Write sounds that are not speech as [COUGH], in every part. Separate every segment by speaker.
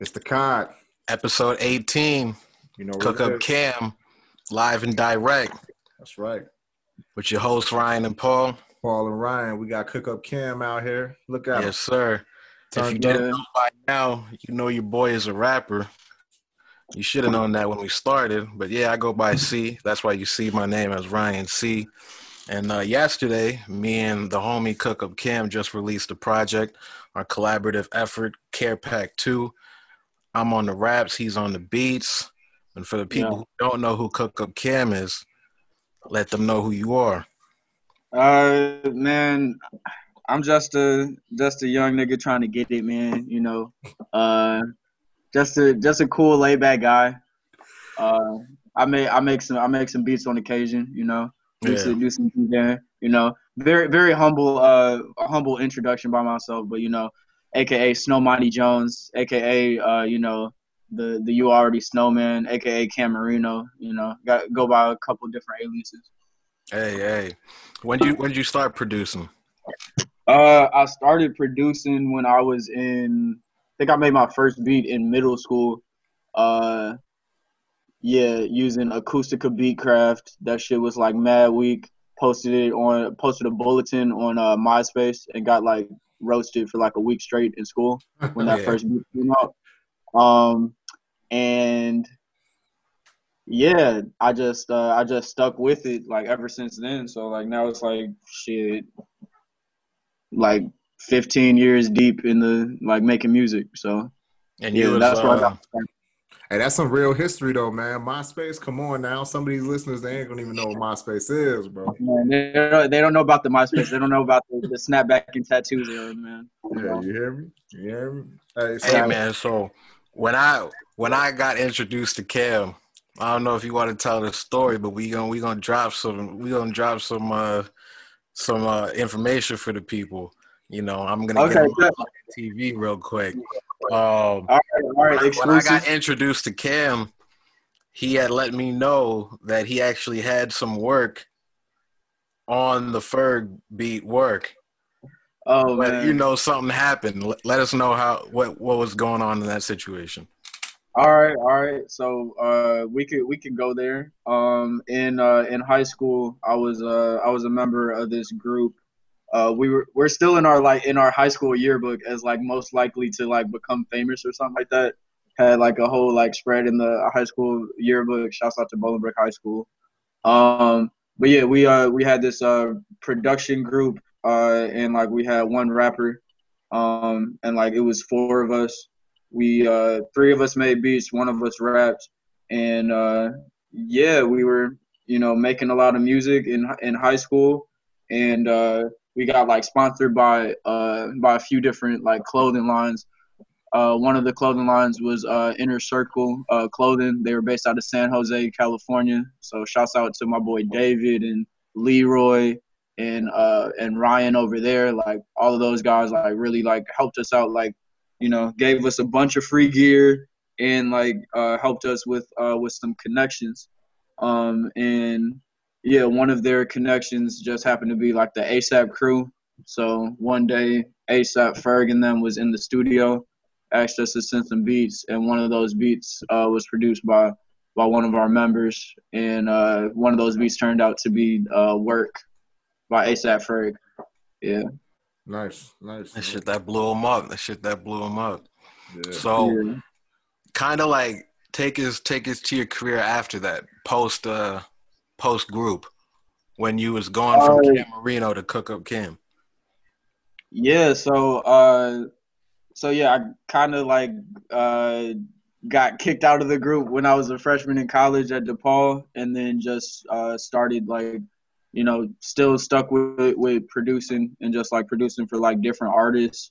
Speaker 1: The cod.
Speaker 2: Episode 18.
Speaker 1: You know,
Speaker 2: Cook Up. Cam, live and direct
Speaker 1: That's right.
Speaker 2: with your hosts Ryan and Paul.
Speaker 1: Paul and Ryan, we got Cook Up Cam out here. Look out.
Speaker 2: Yes, sir. If you didn't know by now, you know your boy is a rapper. You should have known that when we started, but yeah, I go by C. That's why you see my name as Ryan C. And uh, yesterday, me and the homie Cook Up Cam just released a project, our collaborative effort, Care Pack 2. I'm on the raps, he's on the beats. And for the people
Speaker 3: Yeah.
Speaker 2: who don't know who Cook Up Cam is, let them know who you are.
Speaker 3: Uh, man, I'm just a just a young nigga trying to get it, man. You know, uh, just a just a cool laid back guy. Uh, I make I make some I make some beats on occasion. You know, do
Speaker 2: Yeah.
Speaker 3: some do some there. You know, very very humble uh humble introduction by myself, but you know, AKA Snow Monty Jones, AKA uh you know the the you already snowman, AKA Camarino. You know, got go by a couple different aliases.
Speaker 2: Hey, hey. When you when did you start producing?
Speaker 3: Uh, I started producing when I was in. I think I made my first beat in middle school. Uh, yeah, using Acoustica Beatcraft. That shit was like mad weak. Posted it on, posted a bulletin on uh, MySpace and got like roasted for like a week straight in school [LAUGHS] when that
Speaker 2: Yeah.
Speaker 3: first beat came out. Um, and yeah, I just uh, I just stuck with it like ever since then. So like now it's like shit, like 15 years deep in the like making music. So
Speaker 2: And
Speaker 3: yeah,
Speaker 2: you was,
Speaker 3: that's where I
Speaker 2: uh,
Speaker 3: got. Started.
Speaker 1: Hey, that's some real history though, man. MySpace, come on now. Some of these listeners, they ain't gonna even know what MySpace is, bro.
Speaker 3: Man, they, don't, they don't know about the MySpace. They don't know about the, the snapback and tattoos era, man.
Speaker 1: Yeah, you hear me? You hear me? Hey, so,
Speaker 2: Hey man, so when I when I got introduced to Cam, I don't know if you want to tell the story, but we gonna we gonna drop some we gonna drop some uh some uh information for the people. You know, I'm gonna
Speaker 3: Okay,
Speaker 2: get on
Speaker 3: good.
Speaker 2: TV real quick. Um,
Speaker 3: All right, all
Speaker 2: when, I, got introduced to Cam, he had let me know that he actually had some work on the Ferg beat work.
Speaker 3: Oh
Speaker 2: But
Speaker 3: man,
Speaker 2: you know something happened. Let, let us know how what what was going on in that situation.
Speaker 3: All right, all right. So uh, we could we could go there. Um, in uh, in high school, I was uh, I was a member of this group. Uh, we were we're still in our like in our high school yearbook as like most likely to like become famous or something like that. Had like a whole like spread in the high school yearbook. Shouts out to Bolingbrook High School. Um, but yeah, we uh we had this uh production group uh and like we had one rapper, um and like it was four of us we uh three of us made beats one of us rapped and uh yeah we were you know making a lot of music in in high school and uh we got like sponsored by uh by a few different like clothing lines. Uh one of the clothing lines was uh inner circle uh clothing. They were based out of san jose california. So shouts out to my boy david and leroy and uh and ryan over there. Like all of those guys like really like helped us out like you know, gave us a bunch of free gear and like uh, helped us with uh, with some connections. Um, and yeah, one of their connections just happened to be like the ASAP crew. So one day, ASAP Ferg and them was in the studio, asked us to send some beats, and one of those beats uh, was produced by by one of our members, and uh, one of those beats turned out to be uh, "Work" by ASAP Ferg. Yeah.
Speaker 1: nice, nice.
Speaker 2: That shit that blew him up. That shit that blew him up.
Speaker 1: Yeah.
Speaker 2: So
Speaker 3: yeah.
Speaker 2: kind of like take us take us to your career after that post uh post group when you was going from
Speaker 3: Uh,
Speaker 2: Cam Marino to Cook Up Cam?
Speaker 3: Yeah, so uh so yeah, I kind of like uh got kicked out of the group when I was a freshman in college at DePaul and then just uh started like you know, still stuck with with producing and just like producing for like different artists.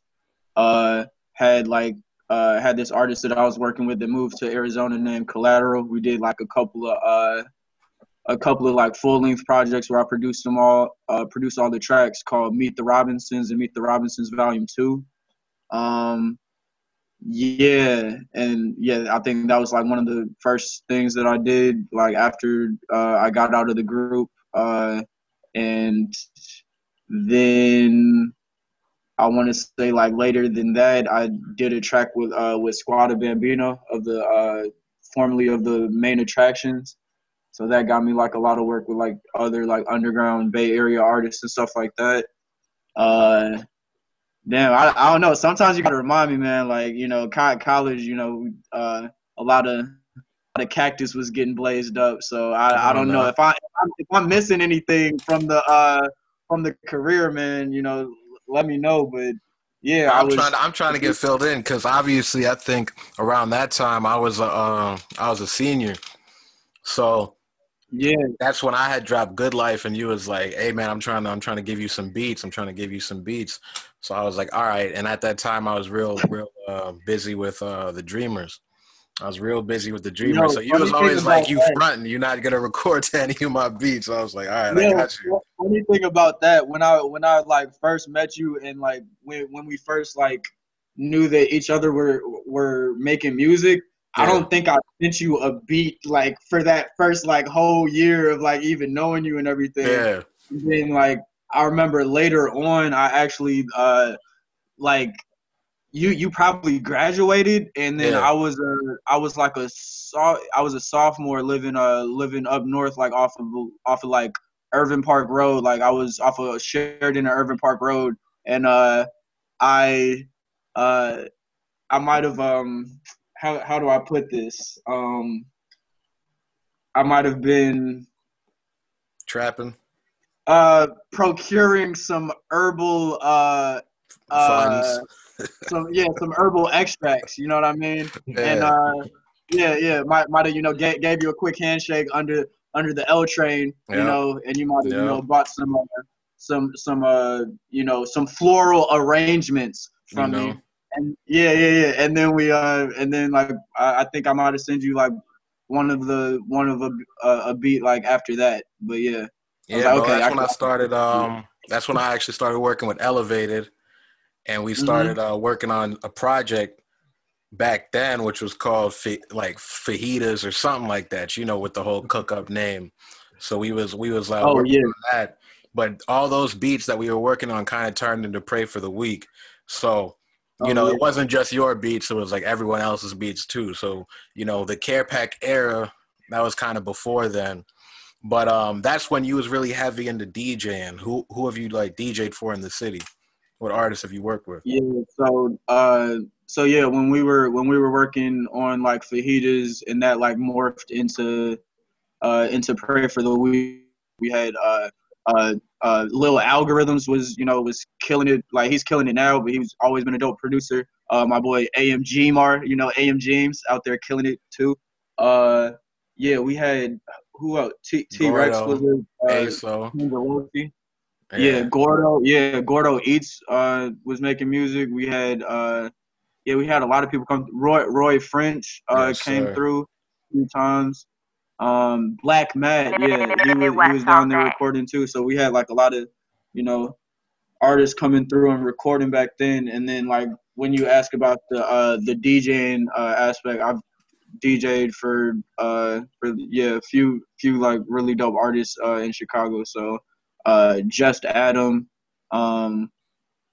Speaker 3: Uh had like uh had this artist that I was working with that moved to Arizona named Collateral. We did like a couple of uh a couple of like full length projects where I produced them all, uh, produced all the tracks called Meet the Robinsons and Meet the Robinsons Volume Two. Um, yeah, and yeah, I think that was like one of the first things that I did like after uh, I got out of the group. Uh, and then I want to say like later than that, I did a track with uh with Squadda Bambino of the uh formerly of the Main Attrakionz. So that got me like a lot of work with like other like underground Bay Area artists and stuff like that. Uh, damn, I, I don't know. Sometimes you gotta remind me, man. Like you know, college, you know, uh, a lot of the cactus was getting blazed up. So I, I don't know if I if I'm missing anything from the uh from the career, man. You know, let me know. But yeah,
Speaker 2: I'm
Speaker 3: was,
Speaker 2: trying. To, I'm trying to get filled in because obviously I think around that time I was a uh, I was a senior, so
Speaker 3: yeah,
Speaker 2: that's when I had dropped Good Life, and you was like, "Hey man, I'm trying to I'm trying to give you some beats. I'm trying to give you some beats." So I was like, "All right." And at that time, I was real real uh, busy with uh, the Dreamers. I was real busy with the Dreamers. So you was always like, "You fronting? You're not gonna [LAUGHS] record to any of my beats." So I was like, "All right, yeah, I got you."
Speaker 3: Funny thing about that, when I when I like first met you, and like when when we first like knew that each other were were making music I don't think I sent you a beat like for that first like whole year of like even knowing you and everything.
Speaker 2: Yeah.
Speaker 3: And then like I remember later on I actually uh like you you probably graduated and then yeah. I was a I was like a so I was a sophomore living uh living up north like off of off of like Irving Park Road like I was off of Sheridan or Irving Park Road and uh I uh I might have um how how do I put this? Um, I might have been
Speaker 2: trapping.
Speaker 3: Uh, procuring some herbal uh, uh, [LAUGHS] some yeah, some herbal extracts. You know what I mean? Yeah. And uh, yeah, yeah, might might have you know gave, gave you a quick handshake under under the L train, you know, and you might have yep. you know bought some uh, some some uh you know some floral arrangements from you know. me and yeah, yeah, yeah. And then we uh, and then like I, I think I might have sent you like one of the one of a a beat like after that. But yeah.
Speaker 2: Yeah, like, okay, that's I when I started. Um, that's when I actually started working with Elevated, and we started mm-hmm. uh, working on a project back then, which was called fa- like fajitas or something like that. You know, with the whole cook up name. So we was we was like uh, oh, yeah. on that. But all those beats that we were working on kind of turned into Pray for the Week. So you know, oh, yeah. it wasn't just your beats; it was like everyone else's beats too. So, you know, the Care Pack era that was kind of before then. But um, that's when you was really heavy into DJing. Who who have you like DJed for in the city? What artists have you worked with?
Speaker 3: Yeah, so uh, so yeah, when we were when we were working on like fajitas and that like morphed into uh into Pray for the Weak, we had uh uh, uh, Lil Algorithms was, you know, was killing it. Like he's killing it now, but he's always been a dope producer. Uh, my boy AMG Mar, you know, AM James out there killing it too. Uh, yeah, we had who else? T T Rex was it? Uh,
Speaker 2: so.
Speaker 3: Yeah. yeah, Gordo. Yeah, Gordo Eats uh, was making music. We had uh, yeah, we had a lot of people come. Roy Roy French uh, yes, came sir. through a few times. Um, Black Matt, yeah, he was, he was down there recording too. So we had like a lot of, you know, artists coming through and recording back then. And then like when you ask about the uh, the DJing uh, aspect, I've DJed for uh for yeah a few few like really dope artists uh in Chicago. So uh Just Adam, um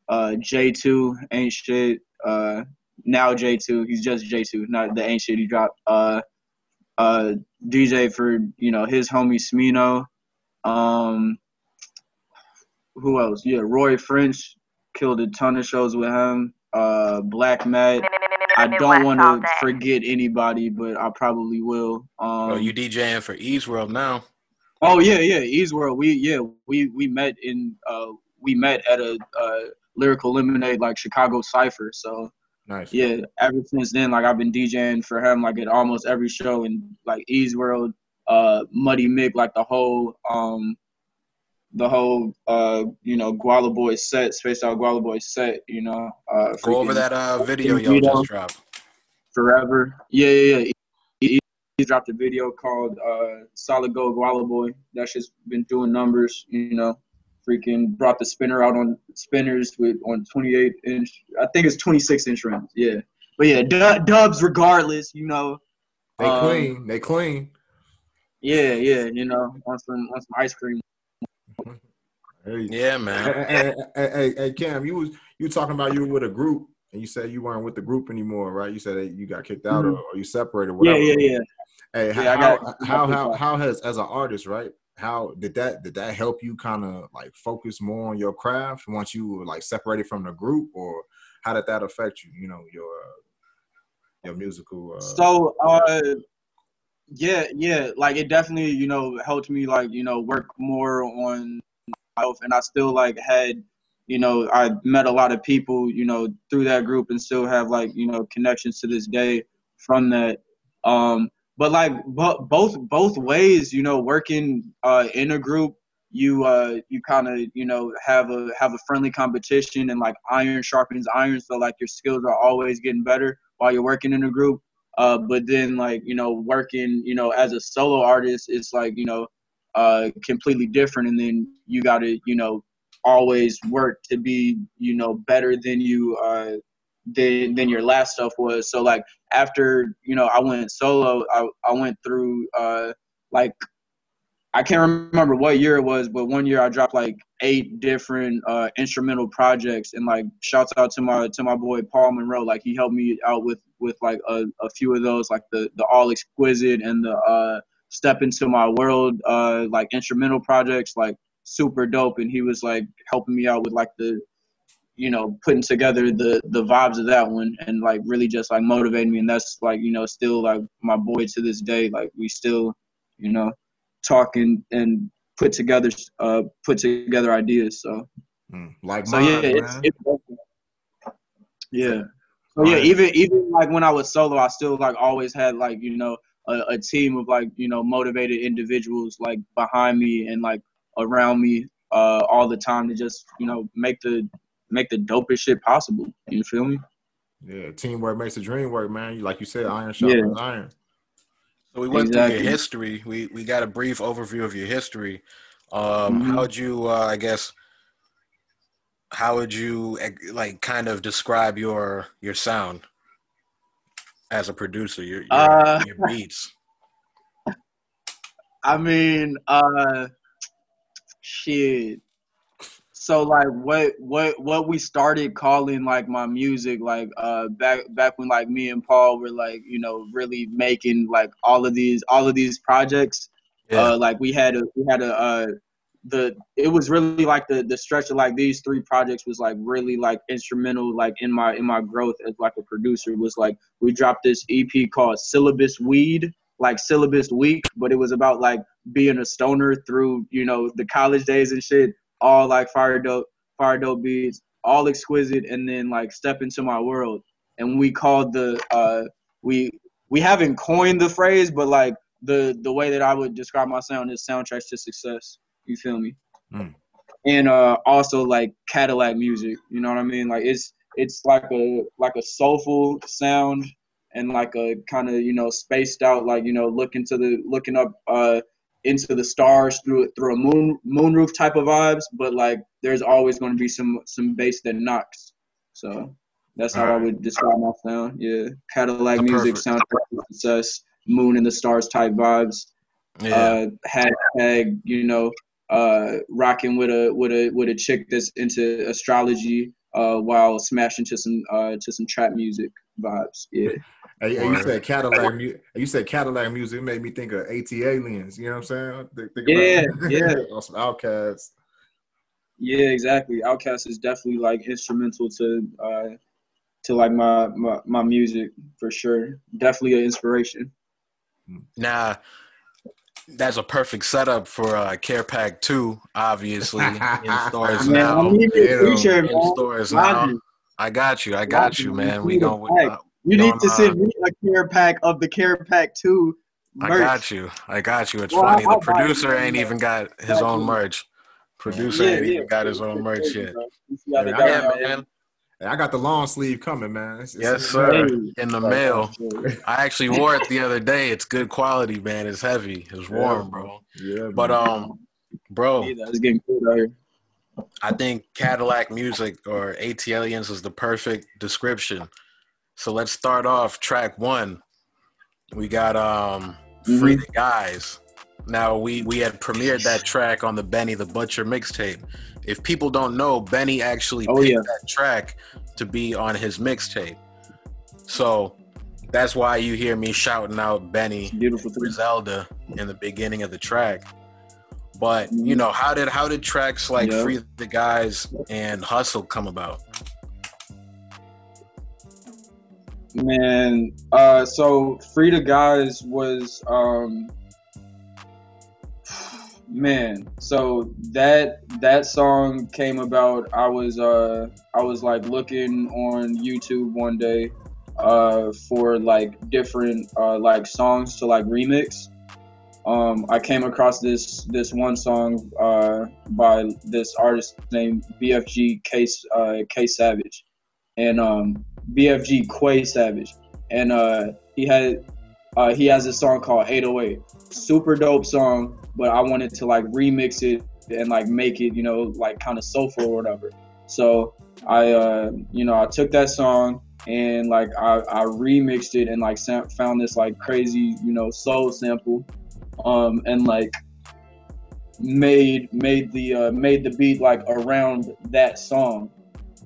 Speaker 3: uh J2 ain't shit. Uh now J2, he's just J2, not the ain't shit he dropped. Uh uh, DJ for you know his homie Smino. Um, who else? Yeah, Roy French killed a ton of shows with him. Uh, Black Matt. I don't want to forget anybody, but I probably will. Um,
Speaker 2: oh, you DJing for Ease World now?
Speaker 3: Oh yeah, yeah, Ease World. We yeah we we met in uh we met at a uh, lyrical lemonade like Chicago Cipher. So
Speaker 2: Nice.
Speaker 3: Yeah, ever since then, like I've been DJing for him like at almost every show in like Ease World, uh, Muddy Mick, like the whole um, the whole uh, you know, Guala Boy set, Space Out Guala Boy set, you know. Uh,
Speaker 2: Go over that uh video y'all just dropped.
Speaker 3: Forever. Yeah, yeah, yeah. He, he dropped a video called uh Solid Gold Guala Boy. That's just been doing numbers, you know freaking brought the spinner out on spinners with on 28 inch. I think it's 26 inch rims. Yeah, but yeah, dubs regardless. You know,
Speaker 1: they um, clean. They clean.
Speaker 3: Yeah, yeah. You know, on some on some ice cream.
Speaker 1: Hey,
Speaker 2: Yeah, man.
Speaker 1: hey, hey, hey, hey, hey, Cam, you was you talking about you were with a group, and you said you weren't with the group anymore, right? You said that you got kicked out or, or you separated.
Speaker 3: Mm-hmm. Yeah, yeah, yeah.
Speaker 1: Hey,
Speaker 3: Yeah,
Speaker 1: how,
Speaker 3: got-
Speaker 1: how how how has as an artist, right? How did that did that help you kind of like focus more on your craft once you were like separated from the group, or how did that affect you? You know your your musical. Uh,
Speaker 3: So, uh, yeah, yeah, like it definitely, you know, helped me like, you know, work more on myself, and I still like had, you know, I met a lot of people, you know, through that group, and still have like, you know, connections to this day from that. Um, but like, but both both ways, you know, working uh, in a group, you uh, you kind of, you know, have a have a friendly competition, and like iron sharpens iron, so like your skills are always getting better while you're working in a group. Uh, but then like you know working you know as a solo artist, it's like you know uh, completely different, and then you got to you know always work to be you know better than you uh, than than your last stuff was. So like after you know I went solo, I I went through uh, like I can't remember what year it was, but one year I dropped like eight different uh, instrumental projects, and like shouts out to my to my boy Paul Monroe, like he helped me out with with like a, a few of those, like the the All Exquisite and the uh, Step into My World, uh, like instrumental projects, like super dope, and he was like helping me out with like the you know putting together the the vibes of that one and like really just like motivating me. And that's like you know still like my boy to this day. Like we still you know talking and put together uh put together ideas. So
Speaker 1: mm, like
Speaker 3: so
Speaker 1: mine,
Speaker 3: yeah it's, it's yeah. So yeah even even like when i was solo i still like always had like you know a, a team of like you know motivated individuals like behind me and like around me uh all the time to just you know make the make the dopest shit possible you feel me
Speaker 1: yeah, teamwork makes the dream work, man. Like you said, iron sharpens iron.
Speaker 2: So we went through
Speaker 3: Exactly.
Speaker 2: your history. We we got a brief overview of your history. Um,
Speaker 3: Mhm.
Speaker 2: How would you, uh, I guess, how would you like kind of describe your your sound as a producer? Your your,
Speaker 3: Uh,
Speaker 2: your beats. [LAUGHS]
Speaker 3: I mean, uh, shit. So like, what what what we started calling like my music, like uh, back back when like me and Paul were like, you know, really making like all of these all of these projects.
Speaker 2: Yeah.
Speaker 3: Uh, like we had a we had a uh, the it was really like the the stretch of like these three projects was like really like instrumental like in my in my growth as like a producer was like we dropped this EP called Syllabus Weed like syllabus week, but it was about like being a stoner through you know the college days and shit. All like fire dope, fire dope beats, all exquisite, and then like step into my world. And we called the uh we we haven't coined the phrase, but like the the way that I would describe my sound is soundtracks to success. You feel me?
Speaker 1: Mm.
Speaker 3: And uh also like Cadillac music. You know what I mean? Like it's it's like a like a soulful sound and like a kind of you know spaced out like you know looking to the looking up uh into the stars through through a moon moonroof type of vibes but like there's always going to be some some bass that knocks. So that's how i would describe my sound yeah. Cadillac
Speaker 2: That's
Speaker 3: music
Speaker 2: perfect.
Speaker 3: soundtrack success moon and the stars type vibes.
Speaker 2: Yeah.
Speaker 3: uh hashtag you know uh rocking with a with a with a chick that's into astrology uh while smashing to some uh to some trap music vibes yeah
Speaker 1: Hey, hey, you said Cadillac. mu- You said Cadillac music made me think of ATLiens. You know what I'm saying? Think- think
Speaker 3: Yeah,
Speaker 1: about-
Speaker 3: yeah. [LAUGHS]
Speaker 1: or some Outkasts.
Speaker 3: Yeah, exactly. Outkast is definitely like instrumental to uh to like my my, my music for sure. Definitely an inspiration.
Speaker 2: Now, that's a perfect setup for uh, Care Pack Two. Obviously, in [LAUGHS] stores
Speaker 3: Man,
Speaker 2: now.
Speaker 3: I need
Speaker 1: Yeah,
Speaker 3: a t-shirt,
Speaker 2: In
Speaker 3: man.
Speaker 2: stores now. I got you. I got you, man. We
Speaker 3: need a
Speaker 2: going.
Speaker 3: pack.
Speaker 2: Uh,
Speaker 3: You
Speaker 2: No,
Speaker 3: need to
Speaker 2: no.
Speaker 3: send me a care pack of the care pack two
Speaker 2: I got you. I got you. It's
Speaker 3: Well,
Speaker 2: funny. The
Speaker 3: I'll buy
Speaker 2: producer
Speaker 3: man,
Speaker 2: ain't
Speaker 3: yeah.
Speaker 2: even got his own
Speaker 3: Exactly.
Speaker 2: merch. Producer
Speaker 3: Yeah,
Speaker 2: ain't
Speaker 3: yeah.
Speaker 2: even got his own merch yet.
Speaker 3: You see how they
Speaker 1: Yeah,
Speaker 3: got
Speaker 2: Yeah, man.
Speaker 1: I got the long sleeve coming, man. It's- it's-
Speaker 2: Yes,
Speaker 1: it's-
Speaker 2: sir.
Speaker 3: Hey.
Speaker 2: In the mail. [LAUGHS] I actually wore it the other day. It's good quality, man. It's heavy. It's warm, bro.
Speaker 1: Yeah,
Speaker 2: But
Speaker 1: man.
Speaker 2: um, bro,
Speaker 3: Need that. It's getting cold out here.
Speaker 2: I think Cadillac music or ATLiens is the perfect description. So let's start off track one. We got um Free the Guys. Now we we had premiered that track on the Benny the Butcher mixtape. if people don't know, Benny actually
Speaker 3: Oh,
Speaker 2: picked
Speaker 3: yeah.
Speaker 2: that track to be on his mixtape. So that's why you hear me shouting out Benny
Speaker 3: Beautiful.
Speaker 2: Griselda in the beginning of the track. But you know, how did how did tracks like
Speaker 3: Yeah.
Speaker 2: Free the Guys and Hustle come about?
Speaker 3: Man, uh, so Free the Guys was, um, man, so that that song came about. I was, uh, I was like looking on YouTube one day, uh, for like different, uh, like songs to like remix. Um, I came across this this one song, uh, by this artist named BFG Case, uh, K Savage, and um. BFG Quay Savage, and uh, he had uh, he has a song called 808. Super dope song, but I wanted to like remix it and like make it, you know, like kind of soulful or whatever. So I, uh, you know, I took that song and like I, I remixed it and like sam- found this like crazy, you know, soul sample, um, and like made made the uh, made the beat like around that song,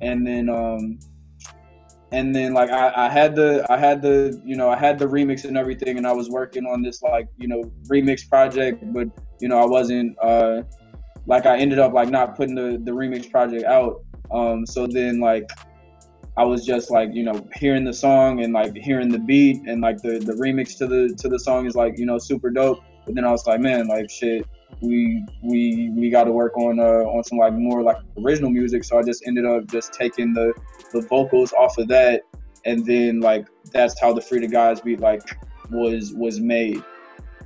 Speaker 3: and then um, and then like I, I had the I had the you know I had the remix and everything and I was working on this like you know remix project but you know I wasn't uh like I ended up like not putting the the remix project out. Um so then like I was just like you know hearing the song and like hearing the beat and like the the remix to the to the song is like you know super dope. But then I was like man like shit we we we got to work on uh on some like more like original music. So I just ended up just taking the the vocals off of that. And then like that's how the free guys beat like was was made.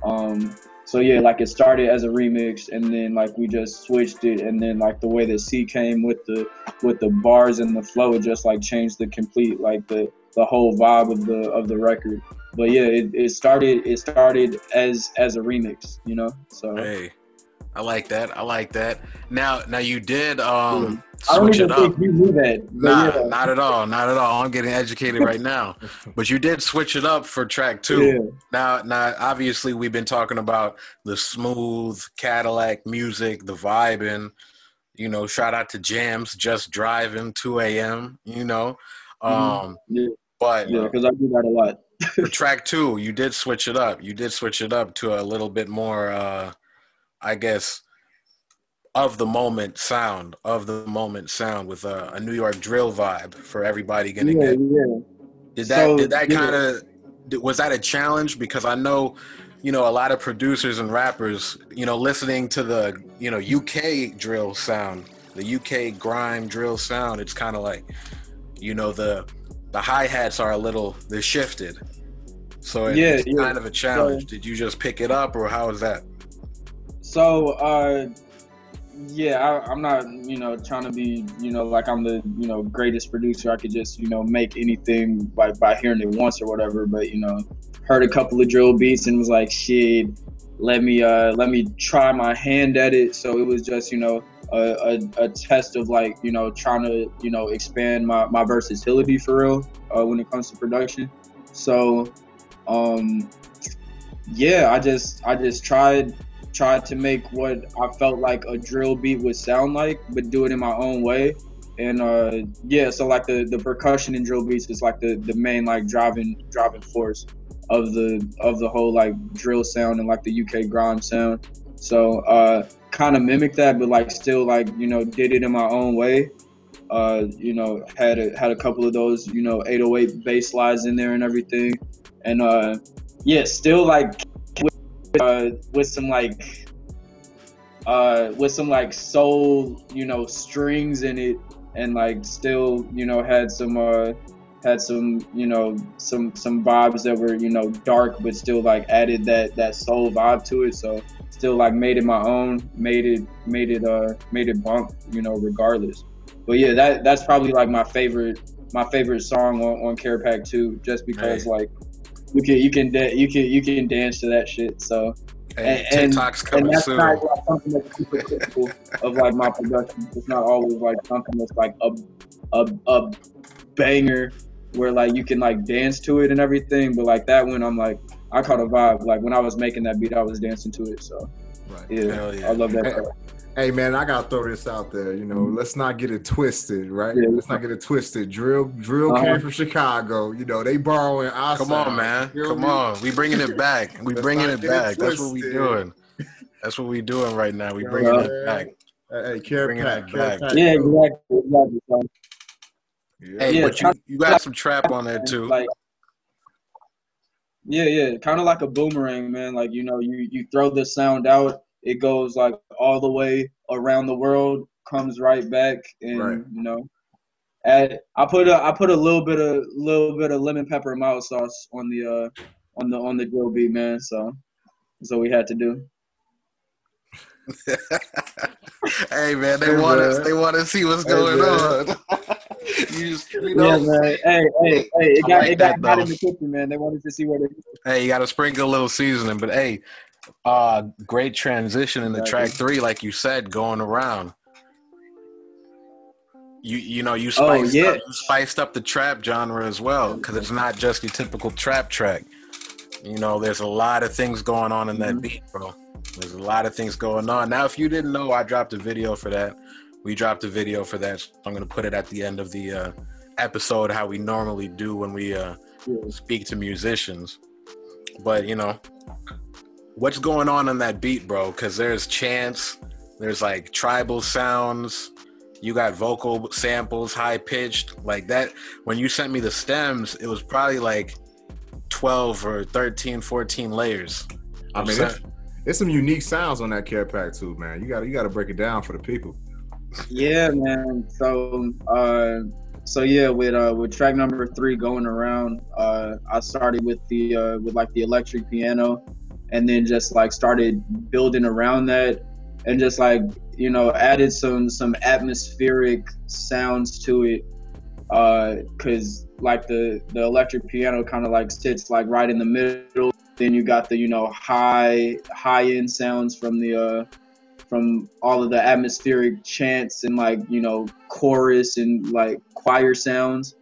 Speaker 3: Um so yeah like it started as a remix and then like we just switched it. And then like the way the c came with the with the bars and the flow it just like changed the complete like the the whole vibe of the of the record. But yeah it, it started it started as as a remix you know? So
Speaker 2: Hey, I like that. I like that. Now, now you did um
Speaker 3: i don't
Speaker 2: switch
Speaker 3: even
Speaker 2: it up.
Speaker 3: think you knew that
Speaker 2: Nah,
Speaker 3: yeah.
Speaker 2: not at all. Not at all. I'm getting educated right now. [LAUGHS] But you did switch it up for track two.
Speaker 3: yeah.
Speaker 2: Now, now, obviously, we've been talking about the smooth Cadillac music, the vibing. You know, shout out to Jams, just driving 2 a.m. You know, um,
Speaker 3: Mhm. Yeah.
Speaker 2: but
Speaker 3: yeah because i do that a lot
Speaker 2: for track two, you did switch it up. You did switch it up to a little bit more, uh, I guess, of the moment sound, of the moment sound with a, a New York drill vibe for everybody gonna
Speaker 3: yeah
Speaker 2: get.
Speaker 3: yeah
Speaker 2: Did that
Speaker 3: So,
Speaker 2: did that
Speaker 3: yeah.
Speaker 2: kind of was that a challenge? Because I know, you know, a lot of producers and rappers, you know, listening to the you know UK drill sound, the UK grime drill sound, it's kind of like, you know, the the hi hats are a little they're shifted, so it-
Speaker 3: Yeah,
Speaker 2: it's
Speaker 3: yeah.
Speaker 2: kind of a challenge. Did you just pick it up, or how is that?
Speaker 3: So, uh, yeah, I, I'm not, you know, trying to be, you know, like I'm the, you know, greatest producer. I could just, you know, make anything like by hearing it once or whatever. But you know, heard a couple of drill beats and was like, shit, let me, uh, let me try my hand at it. So it was just, you know, a, a, a test of like, you know, trying to, you know, expand my, my versatility for real uh, when it comes to production. So, um, yeah, I just, I just tried tried to make what I felt like a drill beat would sound like, but do it in my own way. And uh, yeah, so like the, the percussion in drill beats is like the, the main like driving driving force of the of the whole like drill sound and like the UK grime sound. So uh, kind of mimic that, but like still like you know did it in my own way. Uh, you know had a, had a couple of those you know 808 bass slides in there and everything, and uh, yeah, still like uh, with some like uh, with some like soul, you know, strings in it, and like still, you know, had some uh, had some, you know, some some vibes that were, you know, dark, but still like added that that soul vibe to it. So still like made it my own, made it made it uh made it bump, you know, regardless. But yeah, that that's probably like my favorite my favorite song on, on Care Pack 2, just because
Speaker 2: Hey.
Speaker 3: like you can you can da- you can you can dance to that shit. So
Speaker 2: Hey,
Speaker 3: And-
Speaker 2: TikTok's
Speaker 3: and that's
Speaker 2: soon.
Speaker 3: not like something that's super critical of like my production. It's not always like something that's like a a a banger where like you can like dance to it and everything. But like that one, I'm like I caught a vibe. Like when I was making that beat, I was dancing to it. So
Speaker 1: Right.
Speaker 3: yeah,
Speaker 2: yeah.
Speaker 3: I love that.
Speaker 1: Hey, man, I gotta throw this out there. You know, let's not get it twisted, right?
Speaker 3: Yeah.
Speaker 1: Let's not get it twisted. Drill, drill
Speaker 3: Uh-huh.
Speaker 1: came from Chicago. You know, they borrowing our
Speaker 2: Come on, man.
Speaker 1: you
Speaker 2: Come
Speaker 1: me?
Speaker 2: on. We bringing it back. We bringing it
Speaker 1: get it
Speaker 2: back. That's what we doing. That's what we doing right now. We bringing
Speaker 3: Yeah.
Speaker 2: it back.
Speaker 1: Hey, hey, care
Speaker 2: Bringing
Speaker 1: pack,
Speaker 2: it
Speaker 1: care
Speaker 2: back.
Speaker 1: pack.
Speaker 3: Yeah, exactly, exactly.
Speaker 1: Yeah.
Speaker 2: Hey,
Speaker 3: Yeah,
Speaker 2: but you, you got some trap on there too.
Speaker 3: Like, yeah, yeah, kind of like a boomerang, man. Like you know, you you throw the sound out, it goes like all the way around the world, comes right back, and
Speaker 1: Right.
Speaker 3: you know, add, I put a I put a little bit of little bit of lemon pepper and mild sauce on the uh on the on the grill beat, man. So that's what we had to do. [LAUGHS]
Speaker 2: hey man, they
Speaker 1: Hey,
Speaker 2: want us. They want to see what's
Speaker 1: Hey,
Speaker 2: going on. [LAUGHS] you just, you know,
Speaker 3: Yeah, man. Hey, hey, hey! It got
Speaker 2: like
Speaker 3: it got hot in the kitchen, man. They wanted to see what it.
Speaker 2: hey, you got to sprinkle a little seasoning. But hey, uh, great transition in the track three, like you said, going around. You you know you
Speaker 3: Oh,
Speaker 2: spiced
Speaker 3: yeah.
Speaker 2: up, you spiced up the trap genre as well because it's not just your typical trap track. You know, there's a lot of things going on in that
Speaker 3: Mhm.
Speaker 2: beat, bro. There's a lot of things going on. Now, if you didn't know, I dropped a video for that. We dropped a video for that. So I'm gonna put it at the end of the uh, episode, how we normally do when we uh,
Speaker 3: Yeah.
Speaker 2: speak to musicians. But you know, what's going on on that beat, bro? Because there's chants, there's like tribal sounds. You got vocal samples, high pitched, like that. When you sent me the stems, it was probably like 12 or 13, 14 layers.
Speaker 1: I mean,
Speaker 2: sa-
Speaker 1: it's, it's some unique sounds on that care pack too, man. You got to you got to break it down for the people.
Speaker 3: Yeah, man. So, uh, so yeah, with uh, with track number three going around, uh, I started with the uh, with like the electric piano, and then just like started building around that, and just like you know added some some atmospheric sounds to it, because like the the electric piano kind of like sits like right in the middle. Then you got the you know high high end sounds from the uh, from all of the atmospheric chants and like you know chorus and like choir sounds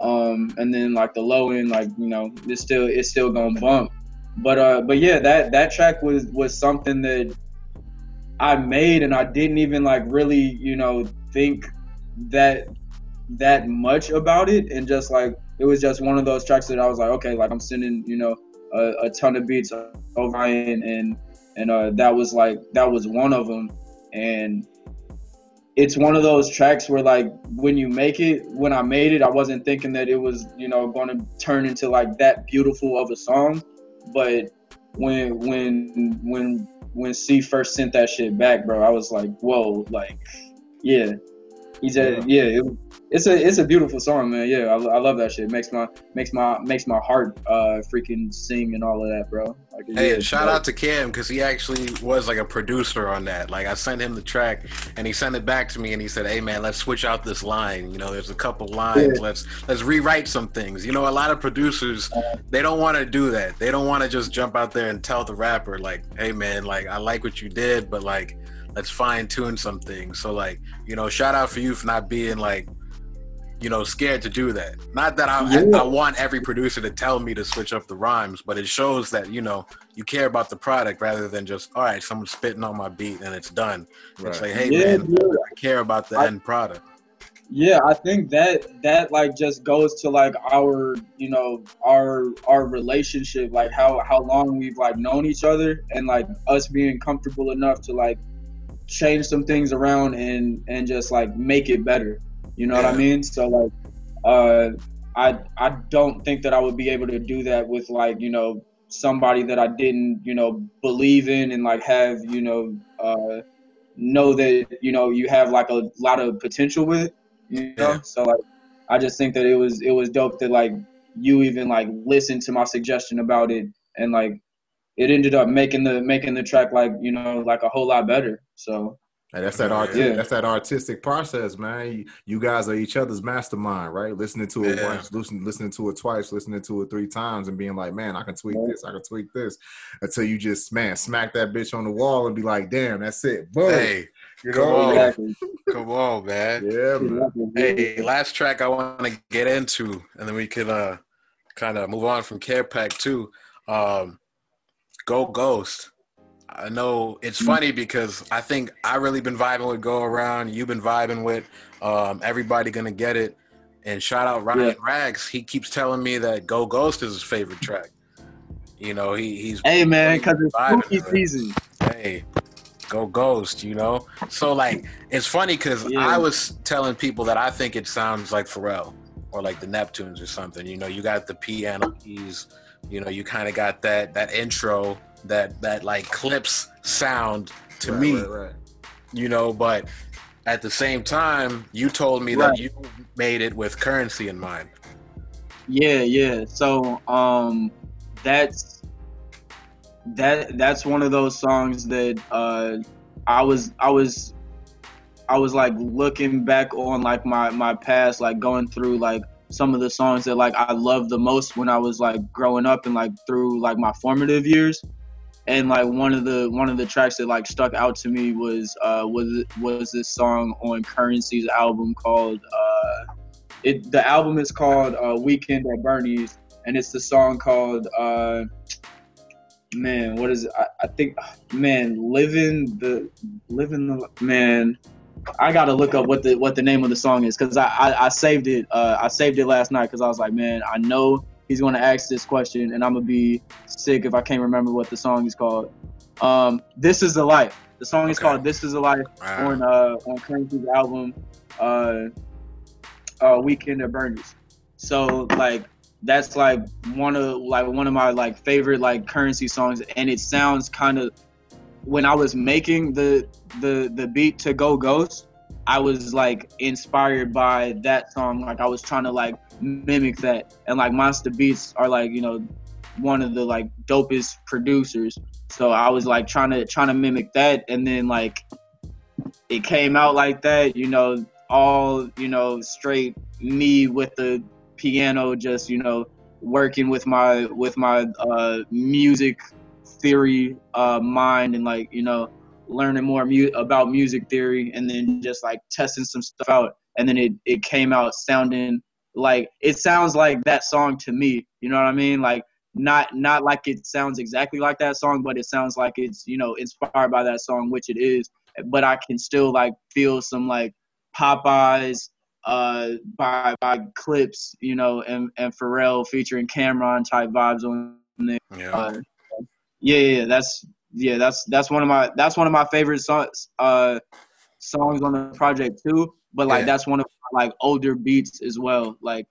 Speaker 3: um and then like the low end like you know it's still it's still gonna bump but uh but yeah that that track was was something that i made and i didn't even like really you know think that that much about it. And just like it was just one of those tracks that i was like okay like i'm sending you know a, a ton of beats over and and and uh, that was like that was one of them and it's one of those tracks where like when you make it when i made it i wasn't thinking that it was you know going to turn into like that beautiful of a song but when when when when c first sent that shit back bro i was like whoa like yeah he said yeah, it, it's a it's a beautiful song man yeah I, I love that shit makes my makes my makes my heart uh freaking sing and all of that bro like
Speaker 2: Hey,
Speaker 3: yeah,
Speaker 2: shout
Speaker 3: dope.
Speaker 2: out to Cam because he actually was like a producer on that. Like I sent him the track and he sent it back to me and he said, "Hey man, let's switch out this line. You know, there's a couple lines.
Speaker 3: Yeah.
Speaker 2: Let's let's rewrite some things." You know, a lot of producers they don't want to do that. They don't want to just jump out there and tell the rapper like, "Hey man, like I like what you did, but like let's fine tune some things." So like, you know, shout out for you for not being like you know, scared to do that. Not that I,
Speaker 3: Yeah.
Speaker 2: I, I want every producer to tell me to switch up the rhymes, but it shows that you know you care about the product rather than just all right, someone's spitting on my beat and it's done. It's like, hey
Speaker 3: yeah,
Speaker 2: man,
Speaker 3: yeah.
Speaker 2: I care about the
Speaker 3: I-
Speaker 2: end product.
Speaker 3: Yeah, I think that that like just goes to like our you know our our relationship, like how how long we've like known each other, and like us being comfortable enough to like change some things around and and just like make it better. You know what I mean? So like, uh, I I don't think that I would be able to do that with like you know somebody that I didn't you know believe in and like have you know uh know that you know you have like a lot of potential with you know
Speaker 2: Yeah.
Speaker 3: so like i just think that it was it was dope that like you even like listened to my suggestion about it and like it ended up making the making the track like you know like a whole lot better so
Speaker 1: Hey, that's that
Speaker 2: Yeah.
Speaker 1: art.
Speaker 3: Yeah.
Speaker 1: That's that artistic process, man. You, you guys are each other's mastermind, right? Listening to it
Speaker 2: Yeah.
Speaker 1: once, listening, listening to it twice, listening to it three times, and being like, "Man, I can tweak
Speaker 3: Yeah.
Speaker 1: this. I can tweak this," until you just, man, smack that bitch on the wall and be like, "Damn, that's it." Boom.
Speaker 2: Hey,
Speaker 1: you
Speaker 2: come
Speaker 1: know?
Speaker 2: on.
Speaker 3: exactly
Speaker 2: come on, man.
Speaker 1: Yeah, man.
Speaker 2: Hey, last track I want to get into, and then we can uh kind of move on from Care Pack too. Um, Go Ghost. I know it's funny because I think I really been vibing with Go Around. You've been vibing with um, Everybody Gonna Get It. And shout out Ryan yeah. Rags. He keeps telling me that Go Ghost is his favorite track. You know, he, he's
Speaker 3: hey man, because it's spooky season.
Speaker 2: Hey, go Ghost. You know, so like it's funny because yeah. I was telling people that I think it sounds like Pharrell or like the Neptunes or something. You know, you got the piano keys. You know, you kind of got that that intro that that like clips sound to right, me. Right, right. You know, but at the same time, you told me that you made it with currency in mind.
Speaker 3: Yeah, yeah. So um that's that that's one of those songs that uh, I was I was I was like looking back on like my my past, like going through like some of the songs that like I loved the most when I was like growing up and like through like my formative years. And like one of the one of the tracks that like stuck out to me was uh was was this song on Currency's album called uh it the album is called uh Weekend at Bernie's and it's the song called uh, man, what is it? I, I think man, living the living the man. I gotta look up what the what the name of the song is because I, I, I saved it uh, I saved it last night because I was like man I know he's gonna ask this question and I'm gonna be sick if I can't remember what the song is called. Um, this is the life. The song okay. is called "This Is the Life" wow. on uh, on Currency's album, uh, uh, "Weekend at Bernie's." So like that's like one of like one of my like favorite like currency songs and it sounds kind of when i was making the the the beat to go ghost i was like inspired by that song. Like i was trying to like mimic that. And like Monsta Beatz are like you know one of the like dopest producers. So i was like trying to trying to mimic that. And then like it came out like that you know all you know straight me with the piano, just you know, working with my with my uh, music theory uh, mind and like you know learning more mu- about music theory and then just like testing some stuff out and then it, it came out sounding like it sounds like that song to me you know what i mean like not not like it sounds exactly like that song but it sounds like it's you know inspired by that song which it is but i can still like feel some like popeyes uh, by by Clipse you know, and and Pharrell featuring cameron type vibes on there. Yeah. Uh, yeah, yeah, that's yeah, that's that's one of my that's one of my favorite songs uh songs on the project too. But like yeah. that's one of my, like older beats as well. Like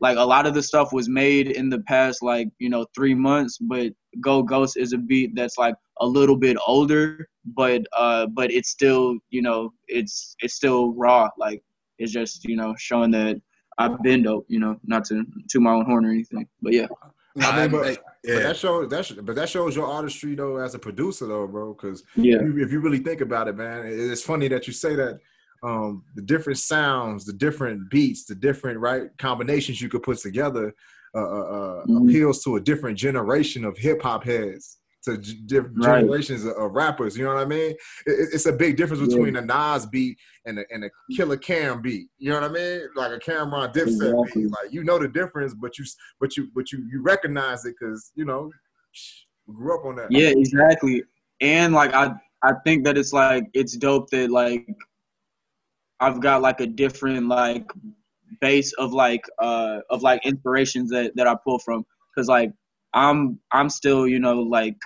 Speaker 3: like a lot of the stuff was made in the past like you know three months, but Go Ghost is a beat that's like a little bit older, but uh but it's still you know it's it's still raw. Like it's just you know showing that I've been dope. You know, not to to my own horn or anything, but yeah.
Speaker 1: I mean, but, yeah. but that shows that but that shows your artistry though as a producer though, bro. Because yeah, if you, if you really think about it, man, it's funny that you say that. Um, the different sounds, the different beats, the different right combinations you could put together uh, uh, uh mm-hmm. appeals to a different generation of hip hop heads to different right. generations of rappers. You know what I mean? It, it's a big difference between yeah. a Nas beat and a, and a Killer Cam beat. You know what I mean? Like a Cam'ron Dipset exactly. beat. Like you know the difference, but you but you but you you recognize it because you know grew up on that.
Speaker 3: Yeah, exactly. And like I I think that it's like it's dope that like I've got like a different like base of like uh of like inspirations that that I pull from because like I'm I'm still you know like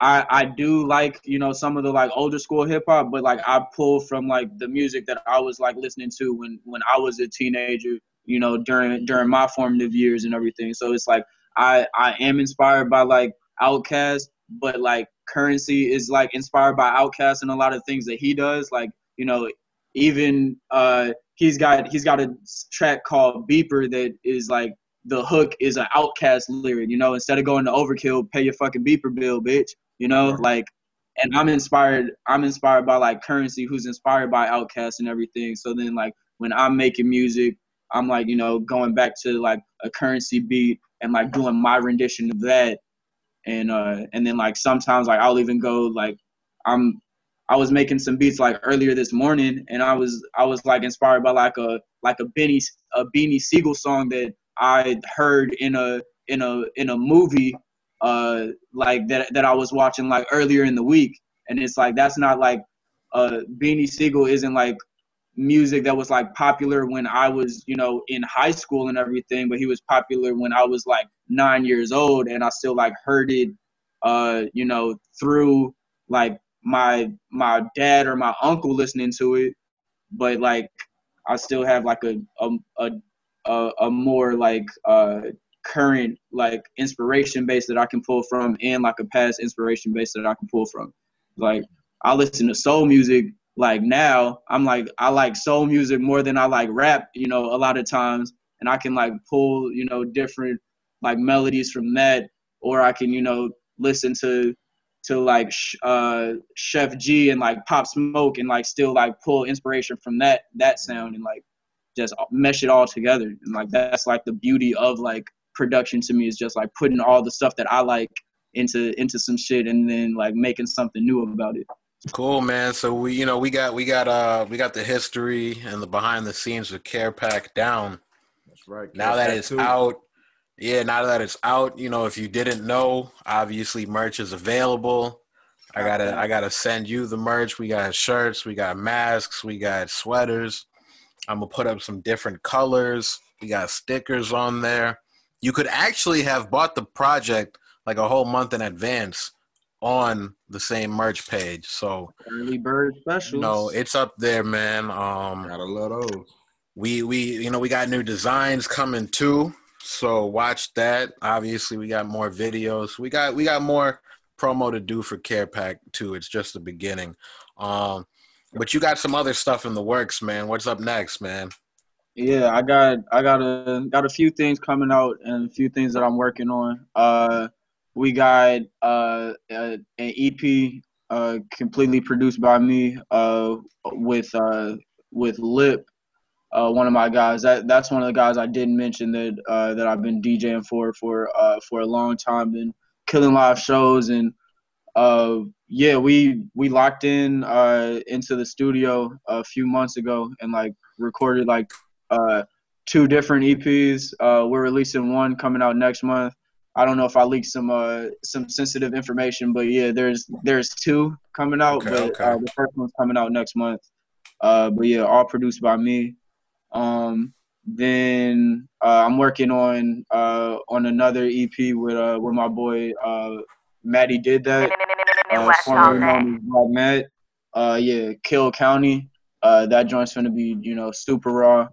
Speaker 3: I I do like you know some of the like older school hip hop, but like I pull from like the music that I was like listening to when when I was a teenager, you know during during my formative years and everything. So it's like I I am inspired by like Outkast, but like Currency is like inspired by Outkast and a lot of things that he does. Like you know even uh he's got he's got a track called Beeper that is like the hook is an Outkast lyric, you know, instead of going to overkill, pay your fucking beeper bill, bitch. You know, like and I'm inspired I'm inspired by like currency who's inspired by Outkast and everything. So then like when I'm making music, I'm like, you know, going back to like a currency beat and like doing my rendition of that. And uh and then like sometimes like I'll even go like I'm I was making some beats like earlier this morning and I was I was like inspired by like a like a Benny a Beanie Sigel song that I heard in a in a in a movie uh like that that I was watching like earlier in the week, and it's like that's not like uh Beanie Sigel isn't like music that was like popular when I was, you know, in high school and everything, but he was popular when I was like nine years old and I still like heard it uh, you know, through like my my dad or my uncle listening to it. But like I still have like a a, a, a more like uh current like inspiration base that I can pull from and like a past inspiration base that I can pull from. Like I listen to soul music like now. I'm like I like soul music more than I like rap, you know, a lot of times. And I can like pull, you know, different like melodies from that. Or I can, you know, listen to to like uh Sheff G and like Pop Smoke and like still like pull inspiration from that that sound and like just mesh it all together. And like that's like the beauty of like production to me is just like putting all the stuff that I like into into some shit and then like making something new about it.
Speaker 2: Cool, man. So we, you know, we got we got uh we got the history and the behind the scenes of Care Pack down.
Speaker 1: That's right.
Speaker 2: Now that it's too. out, yeah. Now that it's out, you know, if you didn't know, obviously merch is available. I gotta I gotta send you the merch. We got shirts, we got masks, we got sweaters. I'm gonna put up some different colors. We got stickers on there. You could actually have bought the project like a whole month in advance on the same merch page. So
Speaker 3: early bird specials.
Speaker 2: no, it's up there, man. Um,
Speaker 1: gotta love those.
Speaker 2: We we you know we got new designs coming too. So watch that. Obviously, we got more videos. We got we got more promo to do for Care Pack too. It's just the beginning. Um, but you got some other stuff in the works, man. What's up next, man?
Speaker 3: Yeah, I got I got a got a few things coming out and a few things that I'm working on. Uh, we got uh, an EP uh, completely produced by me uh, with uh, with Lip, uh, one of my guys. That that's one of the guys I didn't mention that uh, that I've been DJing for for uh, for a long time, been killing live shows and uh, yeah, we we locked in uh, into the studio a few months ago and like recorded like uh, two different EPs. Uh, we're releasing one coming out next month, I don't know if I leaked some uh some sensitive information, but yeah, there's there's two coming out, okay, but okay. Uh, the first one's coming out next month. Uh, but yeah, all produced by me. Um, then uh, I'm working on uh on another EP with uh with my boy uh Maddie did that. Uh, formerly known as Black Matt. Uh, yeah, Kill County. Uh, that joint's gonna be you know super raw.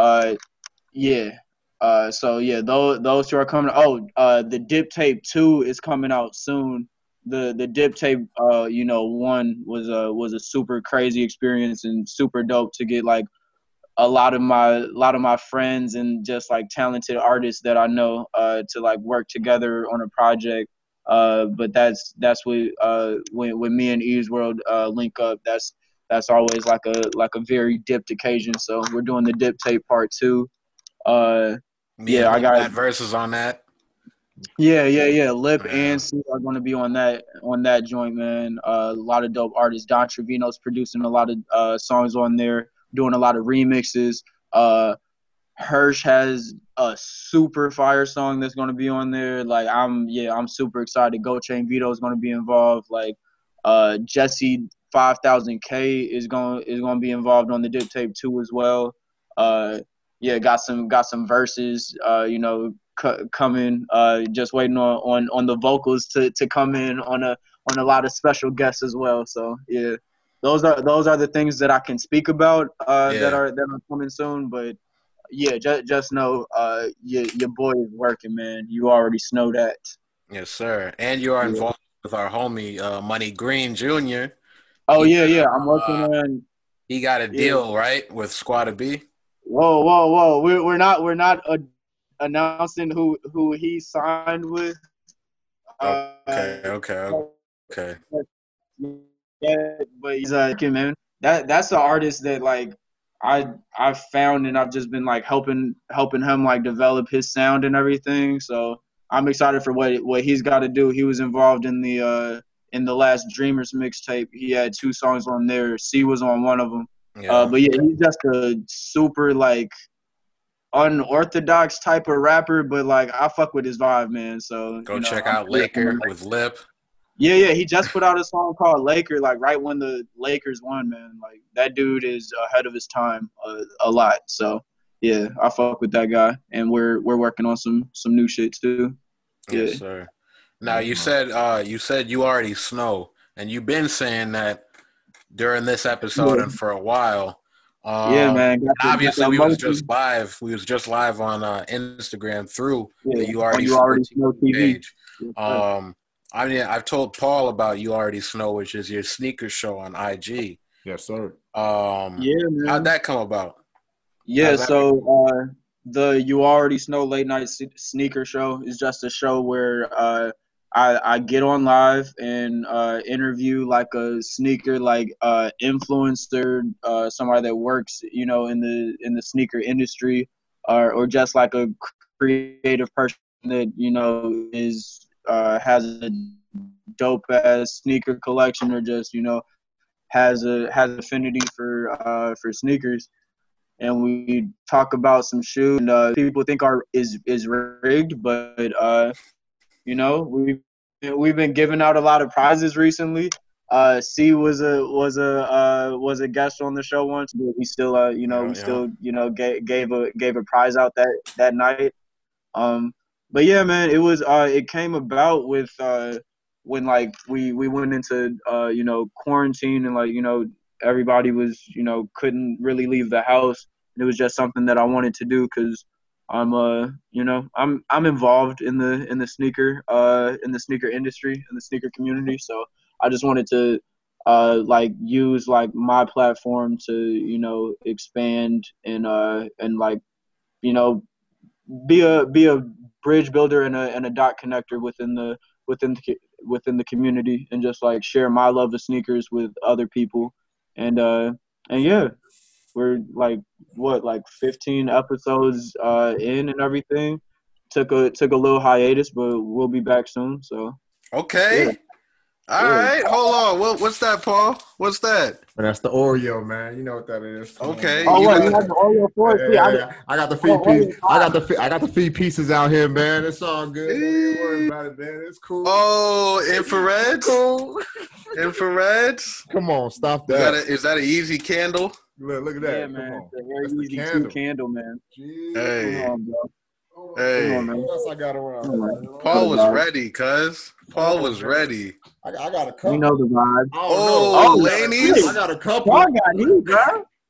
Speaker 3: Uh, yeah, uh, so yeah, those those two are coming. Oh, uh, the dip tape two is coming out soon. The the dip tape, uh, you know, one was a was a super crazy experience and super dope to get like a lot of my a lot of my friends and just like talented artists that I know uh, to like work together on a project. Uh, but that's that's what uh, when when me and Eve's World uh, link up. That's that's always like a like a very dipped occasion. So we're doing the dip tape part two. Uh,
Speaker 2: yeah, I got that verses on that.
Speaker 3: Yeah, yeah, yeah. Lip yeah. and C are going to be on that on that joint, man. Uh, a lot of dope artists. Don Trevino's producing a lot of uh, songs on there, doing a lot of remixes. Uh, Hirsch has a super fire song that's going to be on there. Like I'm, yeah, I'm super excited. Go Chain Vito is going to be involved. Like uh, Jesse 5000K is going is going to be involved on the dip tape too as well. Uh, yeah, got some got some verses, uh, you know, c- coming. Uh, just waiting on, on on the vocals to to come in on a on a lot of special guests as well. So yeah, those are those are the things that I can speak about uh, yeah. that are that are coming soon. But yeah, just just know uh, your your boy is working, man. You already know that.
Speaker 2: Yes, sir. And you are involved yeah. with our homie uh, Money Green Jr.
Speaker 3: Oh yeah, yeah. I'm working uh, on.
Speaker 2: He got a deal yeah. right with Squadda B.
Speaker 3: Whoa, whoa, whoa! We're we're not we're not uh, announcing who who he signed with.
Speaker 2: Uh, okay, okay, okay.
Speaker 3: Yeah, but he's like, man, that that's the artist that like I I found and I've just been like helping helping him like develop his sound and everything. So I'm excited for what what he's got to do. He was involved in the uh in the last Dreamers mixtape. He had two songs on there. C was on one of them. Yeah. Uh, but yeah, he's just a super like unorthodox type of rapper, but like I fuck with his vibe, man. So
Speaker 2: Go
Speaker 3: you know,
Speaker 2: check
Speaker 3: I'm
Speaker 2: out Laker with Lip.
Speaker 3: Yeah, yeah, he just put out a song called Laker, like right when the Lakers won, man. Like that dude is ahead of his time uh, a lot. So yeah, I fuck with that guy, and we're we're working on some some new shit too.
Speaker 2: Yes,
Speaker 3: Yeah.
Speaker 2: sir. Now you said uh you said you already snow, and you've been saying that during this episode
Speaker 3: Yeah.
Speaker 2: and for a while. Um,
Speaker 3: yeah, man.
Speaker 2: And Obviously, we was just live. We was just live on uh, Instagram through
Speaker 3: Yeah,
Speaker 2: the You Already
Speaker 3: you
Speaker 2: Snow
Speaker 3: already
Speaker 2: TV
Speaker 3: know TV.
Speaker 2: page. Um, I mean, I've told Paul about You Already Snow, which is your sneaker show on IG.
Speaker 1: Yes, sir.
Speaker 2: Um,
Speaker 3: yeah, man.
Speaker 2: how'd that come about?
Speaker 3: Yeah, so uh, the You Already Snow Late Night Sneaker Show is just a show where uh, I, I get on live and uh, interview like a sneaker like uh, influencer, uh, somebody that works you know in the in the sneaker industry, or or just like a creative person that you know is uh, has a dope ass sneaker collection or just you know has a has affinity for uh, for sneakers and we talk about some shoes. And, uh, people think our is is rigged, but uh, you know we we've been giving out a lot of prizes recently. Uh, C was a was a uh, was a guest on the show once, but we still uh, you know
Speaker 2: Yeah,
Speaker 3: we
Speaker 2: yeah.
Speaker 3: still you know gave, gave a gave a prize out that that night. Um, but yeah, man, it was uh, it came about with uh, when like we we went into uh, you know quarantine and like you know everybody was you know couldn't really leave the house And it was just something that I wanted to do because I'm uh you know I'm I'm involved in the in the sneaker uh in the sneaker industry in the sneaker community. So I just wanted to uh like use like my platform to you know expand and uh and like you know be a be a bridge builder and a and a dot connector within the within the within the community and just like share my love of sneakers with other people. And uh and yeah we're like what like 15 episodes uh in and everything took a took a little hiatus but we'll be back soon so
Speaker 2: Okay.
Speaker 3: Yeah.
Speaker 2: All
Speaker 3: Yeah.
Speaker 2: right. Hold on. What, what's that, Paul? What's that?
Speaker 1: And that's the Oreo, man. You know what that is.
Speaker 2: Okay.
Speaker 1: man.
Speaker 3: oh
Speaker 2: You
Speaker 3: what
Speaker 2: got-
Speaker 3: you have the Oreo for
Speaker 1: Yeah,
Speaker 3: it? I,
Speaker 1: yeah, yeah. I got the feed
Speaker 3: Oh,
Speaker 1: piece. I got the fe- I got the feed pieces out here, man. It's all good. Don't worry about it, man. It's cool.
Speaker 2: Oh, infrared.
Speaker 1: cool.
Speaker 2: Infrared.
Speaker 1: Come on, stop
Speaker 2: Is that
Speaker 1: that.
Speaker 2: a, is that an easy candle?
Speaker 1: Look, look at that.
Speaker 3: yeah
Speaker 1: Come
Speaker 3: man
Speaker 1: on.
Speaker 3: it's a very
Speaker 1: That's the candle.
Speaker 3: two candle man
Speaker 1: Jeez.
Speaker 2: Hey.
Speaker 3: Come on, bro.
Speaker 2: Oh,
Speaker 3: hey. On.
Speaker 1: What else I got around?
Speaker 3: Come
Speaker 2: Paul was ready, cuz. Paul was ready.
Speaker 1: I, I got a couple.
Speaker 3: you know the vibe
Speaker 1: I don't
Speaker 2: Oh, oh
Speaker 1: know.
Speaker 2: ladies.
Speaker 1: I got a couple.
Speaker 3: Paul got heat bro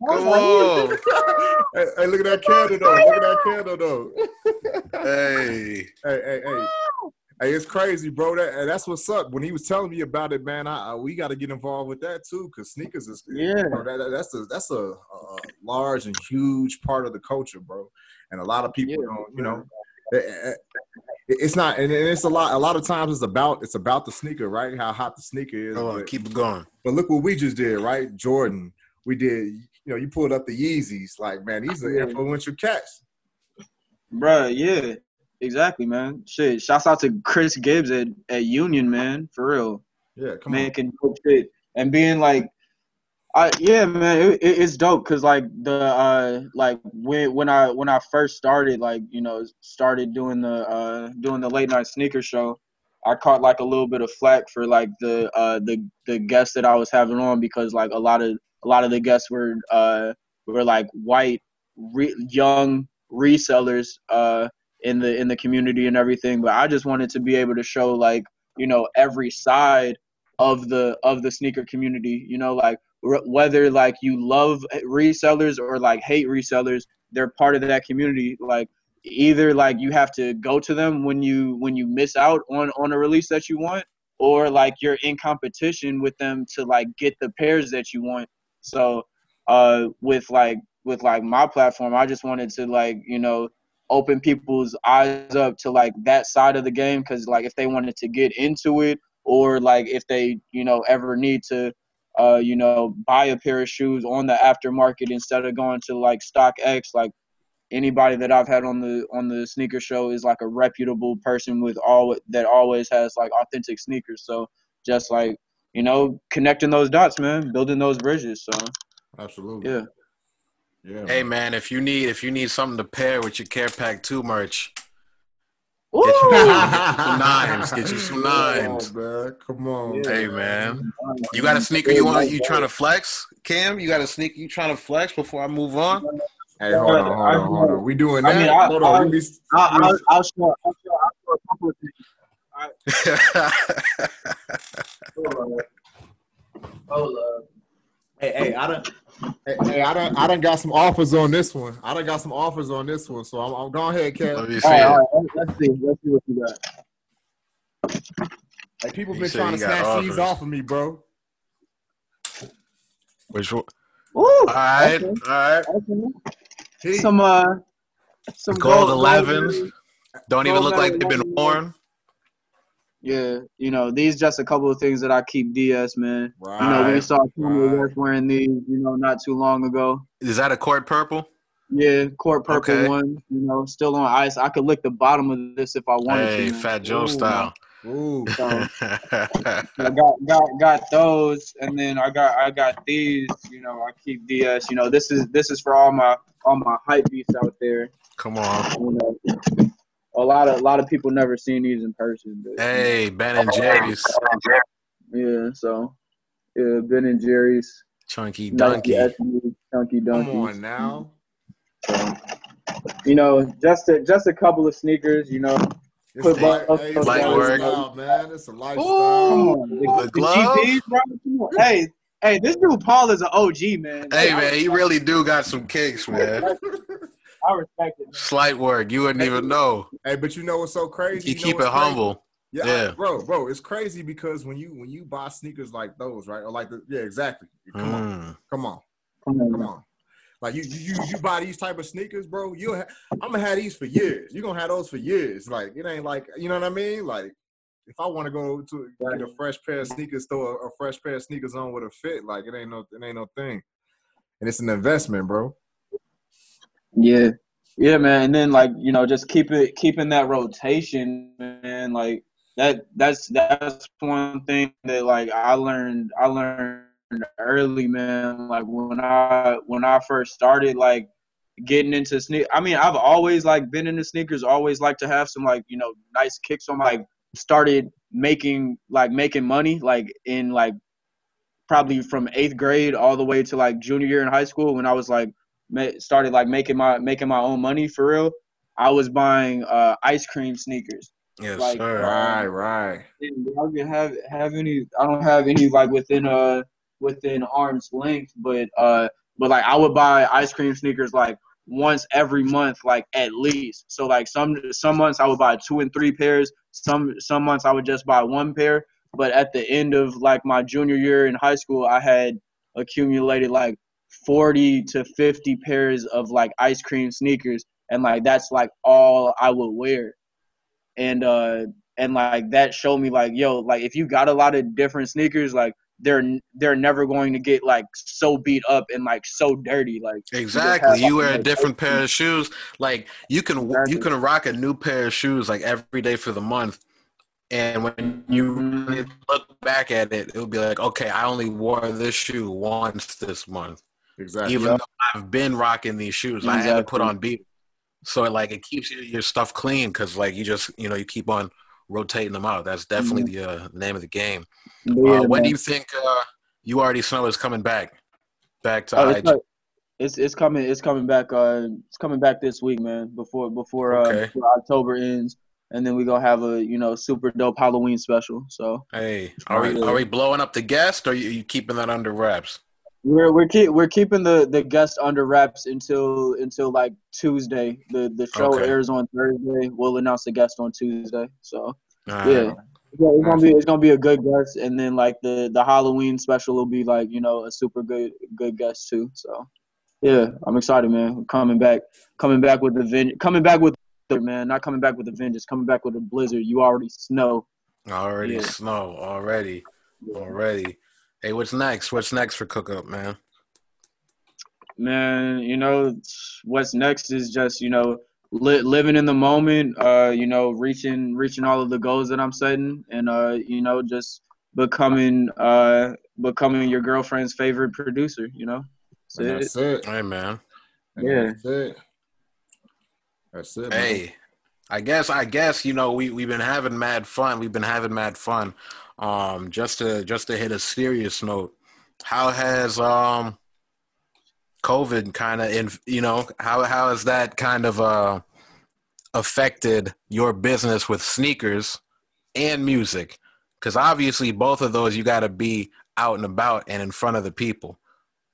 Speaker 3: Paul
Speaker 2: Come on. [LAUGHS]
Speaker 1: hey, hey, look at that candle though. Look at that candle though.
Speaker 2: Hey. [LAUGHS]
Speaker 1: hey, hey, hey. Hey, it's crazy, bro. That and that's what's up. When he was telling me about it, man, I, I we got to get involved with that too, because sneakers is
Speaker 3: Yeah.
Speaker 1: you know, that, that- that's a that's a, a large and huge part of the culture, bro. And a lot of people
Speaker 3: Yeah.
Speaker 1: don't, you know, it- eh, eh, eh, it- it's not, and it's a lot. A lot of times it's about it's about the sneaker, right? How hot the sneaker is.
Speaker 2: Hold on.
Speaker 1: but-
Speaker 2: Keep it going.
Speaker 1: but look what we just did, right? Jordan, we did. You know, you pulled up the Yeezys. Like, man, these are
Speaker 3: Yeah.
Speaker 1: influential cats.
Speaker 3: Bruh, yeah, exactly, man. Shit, shouts out to Chris Gibbs at, at Union, man, for real,
Speaker 1: Yeah, come on.
Speaker 3: making dope shit and being like, I yeah, man, it, it- it's dope because like the uh like when when I when I first started like you know started doing the uh doing the late night sneaker show, I caught like a little bit of flack for like the uh the the guests that I was having on because like a lot of a lot of the guests were uh were like white re- young resellers uh in the in the community and everything but i just wanted to be able to show like you know every side of the of the sneaker community you know like r- whether like you love resellers or like hate resellers they're part of that community. Like either like you have to go to them when you when you miss out on on a release that you want or like you're in competition with them to like get the pairs that you want. So uh with like with like my platform i just wanted to like you know open people's eyes up to like that side of the game because like if they wanted to get into it or like if they you know ever need to uh you know buy a pair of shoes on the aftermarket instead of going to like StockX like anybody that i've had on the on the sneaker show is like a reputable person with all that always has like authentic sneakers. So just like you know connecting those dots man building those bridges so.
Speaker 1: Absolutely.
Speaker 3: yeah
Speaker 1: Yeah.
Speaker 2: Hey man, if you need if you need something to pair with your Care Pack Two merch,
Speaker 3: Woo!
Speaker 2: Get you, some [LAUGHS] nines. Get you some
Speaker 1: Come on,
Speaker 2: nines.
Speaker 1: man. Come on.
Speaker 3: Yeah.
Speaker 2: Hey man, you got a sneaker you want? You trying to flex, Cam? You got a sneaker you trying to flex before I move on?
Speaker 1: Hey, hold on, hold on, hold on. We doing
Speaker 3: I
Speaker 1: that?
Speaker 3: mean, I-
Speaker 1: hold on.
Speaker 3: I-
Speaker 1: we be,
Speaker 3: I'll, I'll, I'll show. I'll show. I'll show a couple of things. [LAUGHS] [LAUGHS] Hold up. Hold up.
Speaker 1: hey, hey, I done, hey, hey, I done, I done got some offers on this one. I done got some offers on this one. So I'm, I'm going ahead,
Speaker 2: Let
Speaker 1: Kev.
Speaker 2: me see
Speaker 3: All right, all right, Let's see. Let's see what you got.
Speaker 1: Hey, people
Speaker 2: You
Speaker 1: been trying to
Speaker 2: got
Speaker 1: snatch these off of me, bro.
Speaker 2: Which one?
Speaker 3: Woo!
Speaker 2: All right,
Speaker 3: Okay.
Speaker 2: all right.
Speaker 3: Okay. Some uh, some
Speaker 2: Gold
Speaker 3: gold
Speaker 2: 11s. Don't even look like they've been worn.
Speaker 3: Yeah, you know these just a couple of things that I keep DS man.
Speaker 1: right.
Speaker 3: You know we saw Kanye
Speaker 1: Right.
Speaker 3: West wearing these, you know, not too long ago.
Speaker 2: Is that a court purple?
Speaker 3: Yeah, court purple
Speaker 2: Okay.
Speaker 3: one. You know, still on ice. I could lick the bottom of this if I wanted
Speaker 2: Hey,
Speaker 3: to. man.
Speaker 2: Fat Joe
Speaker 1: Ooh,
Speaker 2: style.
Speaker 1: Ooh.
Speaker 3: So [LAUGHS] I got got got those, and then I got I got these. You know, I keep DS. You know, this is this is for all my all my hype beasts out there.
Speaker 2: Come on.
Speaker 3: You know, a lot of a lot of people never seen these in person. But,
Speaker 2: Hey, Ben and Jerry's.
Speaker 3: Yeah, so yeah, Ben and Jerry's,
Speaker 2: Chunky
Speaker 3: Nike
Speaker 2: Dunky.
Speaker 3: SB, Chunky
Speaker 1: Come on now.
Speaker 3: So, you know, just a just a couple of sneakers. You know,
Speaker 1: It's
Speaker 3: Put
Speaker 1: a, li- hey, it's
Speaker 2: Light work.
Speaker 1: lifestyle, man. It's a lifestyle.
Speaker 3: come on, the,
Speaker 2: The
Speaker 3: the
Speaker 2: glove?
Speaker 3: GPs, bro. Hey, hey, this dude Paul is an OG man.
Speaker 2: Hey, man, he really do got some kicks, man.
Speaker 3: I respect it. Man.
Speaker 2: Slight work. You wouldn't even know.
Speaker 1: Hey, but you know what's so crazy?
Speaker 2: You
Speaker 1: know
Speaker 2: keep it
Speaker 1: what's crazy?
Speaker 2: humble.
Speaker 1: Yeah,
Speaker 2: Yeah.
Speaker 1: I- bro, bro, it's crazy because when you when you buy sneakers like those, right? Or like the yeah, exactly. Come on,
Speaker 2: Mm.
Speaker 1: come on,
Speaker 3: Come on,
Speaker 1: come on. Like you you you buy these type of sneakers, bro. You ha- I'm gonna have these for years. You're gonna have those for years. Like it ain't like you know what I mean. Like if I want to go to get a fresh pair of sneakers, throw a, a fresh pair of sneakers on with a fit, like it ain't no it ain't no thing. And it's an investment, bro.
Speaker 3: Yeah, yeah, man. And then like you know, just keep it keeping that rotation, man. Like that that's that's one thing that like I learned I learned early, man. Like when I when I first started like getting into sneak. I mean, I've always like been into sneakers. Always like to have some like you know nice kicks on. my- Like started making like making money like in like probably from eighth grade all the way to like junior year in high school when I was like started like making my making my own money for real. I was buying uh, ice cream sneakers.
Speaker 2: Yes,
Speaker 3: Like,
Speaker 2: sir.
Speaker 1: Right, right.
Speaker 3: I don't have have any. I don't have any like within uh within arm's length, but uh but like I would buy ice cream sneakers like once every month, like at least. So like some some months I would buy two and three pairs. Some some months I would just buy one pair. But at the end of like my junior year in high school, I had accumulated like 40 to 50 pairs of like ice cream sneakers and like that's like all I would wear. And uh and like that showed me like yo, like if you got a lot of different sneakers like they're they're never going to get like so beat up and like so dirty like
Speaker 2: Exactly.
Speaker 3: have,
Speaker 2: You wear a different pair of shoes. Like you can
Speaker 3: Exactly.
Speaker 2: you can rock a new pair of shoes like every day for the month. And when you
Speaker 3: Mhm.
Speaker 2: really look back at it, it'll be like, okay, I only wore this shoe once this month.
Speaker 1: Exactly.
Speaker 2: Even though I've been rocking these shoes, I haven't put on beat. So like it keeps your, your stuff clean because like you just you know you keep on rotating them out. That's definitely the uh, name of the game.
Speaker 3: But
Speaker 2: Uh, when
Speaker 3: man.
Speaker 2: do you think uh, you already know is coming back? Back to
Speaker 3: Oh, it's,
Speaker 2: IG.
Speaker 3: it's it's coming it's coming back uh it's coming back this week man before before uh
Speaker 2: Okay.
Speaker 3: before October ends and then we gonna have a you know super dope Halloween special so
Speaker 2: Hey, are we are we blowing up the guest or are you, you keeping that under wraps?
Speaker 3: We're we're keep we're keeping the the guest under wraps until until like Tuesday the the show
Speaker 2: Okay.
Speaker 3: airs on Thursday we'll announce the guest on Tuesday so
Speaker 2: All
Speaker 3: yeah. Yeah, it's gonna be it's gonna be a good guest, and then like the the Halloween special will be like you know a super good good guest too. So yeah, I'm excited, man. Coming back, coming back with the ven- coming back with the man, not coming back with the vengeance, coming back with a blizzard. You already snow.
Speaker 2: Already
Speaker 3: Yeah.
Speaker 2: snow. Already. Already. Hey, what's next? What's next for Cook Up, man?
Speaker 3: Man, you know what's next is just you know li- living in the moment. Uh, you know, reaching reaching all of the goals that I'm setting, and uh, you know, just becoming uh becoming your girlfriend's favorite producer. You know,
Speaker 1: And
Speaker 3: That's it.
Speaker 1: that's it.
Speaker 2: Hey, man.
Speaker 1: And
Speaker 3: Yeah.
Speaker 1: That's it. That's it. man.
Speaker 2: Hey, I guess I guess you know we we've been having mad fun. We've been having mad fun. Um, just to just to hit a serious note, how has um COVID kind of in you know how how has that kind of uh affected your business with sneakers and music? Because obviously both of those you got to be out and about and in front of the people.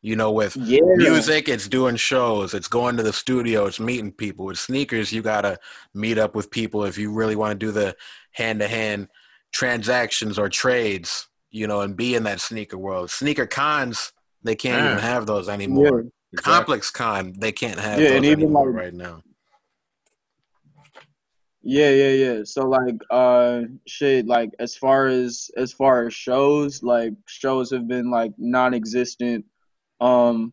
Speaker 2: You know, with
Speaker 3: Yeah.
Speaker 2: music it's doing shows it's going to the studio it's meeting people with sneakers you gotta meet up with people if you really want to do the hand-to-hand transactions or trades you know and be in that sneaker world sneaker cons they can't
Speaker 1: Yeah.
Speaker 2: even have those
Speaker 3: Yeah.
Speaker 2: anymore
Speaker 1: Exactly.
Speaker 2: ComplexCon they can't have
Speaker 3: Yeah,
Speaker 2: those
Speaker 3: and even, like-
Speaker 2: right now
Speaker 3: Yeah, yeah, yeah. So like uh shit like as far as as far as shows, like shows have been like non-existent. Um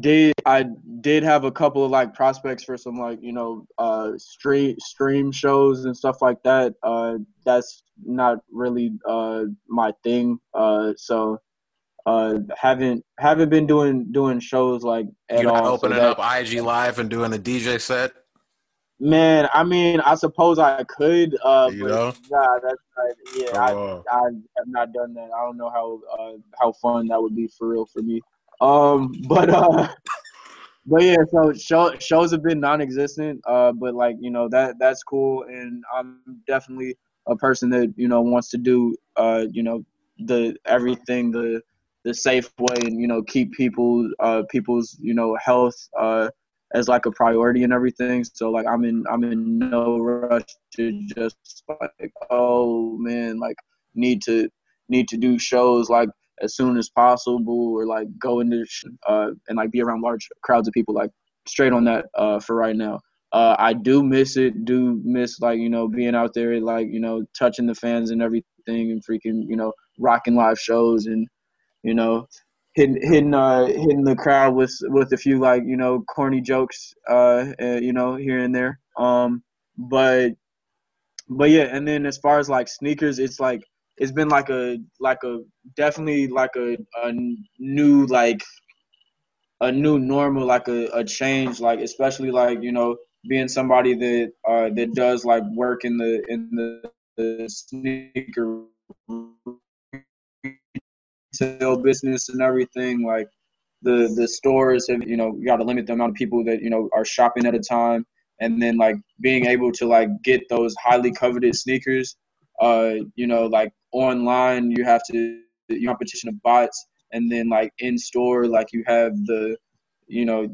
Speaker 3: did I did have a couple of like prospects for some like, you know, uh stream stream shows and stuff like that. Uh that's not really uh my thing. Uh so uh haven't haven't been doing doing shows like at
Speaker 2: you're not
Speaker 3: all. So
Speaker 2: opening
Speaker 3: that-
Speaker 2: up ig live and doing a dj set
Speaker 3: Man, I mean, I suppose I could, uh,
Speaker 2: You
Speaker 3: but
Speaker 2: know?
Speaker 3: nah, that's not, yeah, I,
Speaker 2: Oh,
Speaker 3: I have not done that. I don't know how uh, how fun that would be for real for me. Um, but uh, but yeah, so show, shows have been non-existent. Uh, but like you know that that's cool, and I'm definitely a person that you know wants to do uh you know the everything the the safe way and you know keep people uh people's you know health uh as like a priority and everything. So like I'm in I'm in no rush to just like oh man like need to need to do shows like as soon as possible or like go into uh and like be around large crowds of people like straight on that uh for right now. Uh, I do miss it. Do miss like you know being out there, like you know touching the fans and everything, and freaking you know rocking live shows and you know hitting hitting uh hitting the crowd with with a few like you know corny jokes uh you know here and there um but but yeah and then as far as like sneakers it's like it's been like a like a definitely like a, a new like a new normal like a, a change like especially like you know being somebody that uh that does like work in the in the, the sneaker retail business and everything like the the stores have you know you got to limit the amount of people that you know are shopping at a time. And then like being able to like get those highly coveted sneakers uh you know like online you have to you competition of bots and then like in store like you have the you know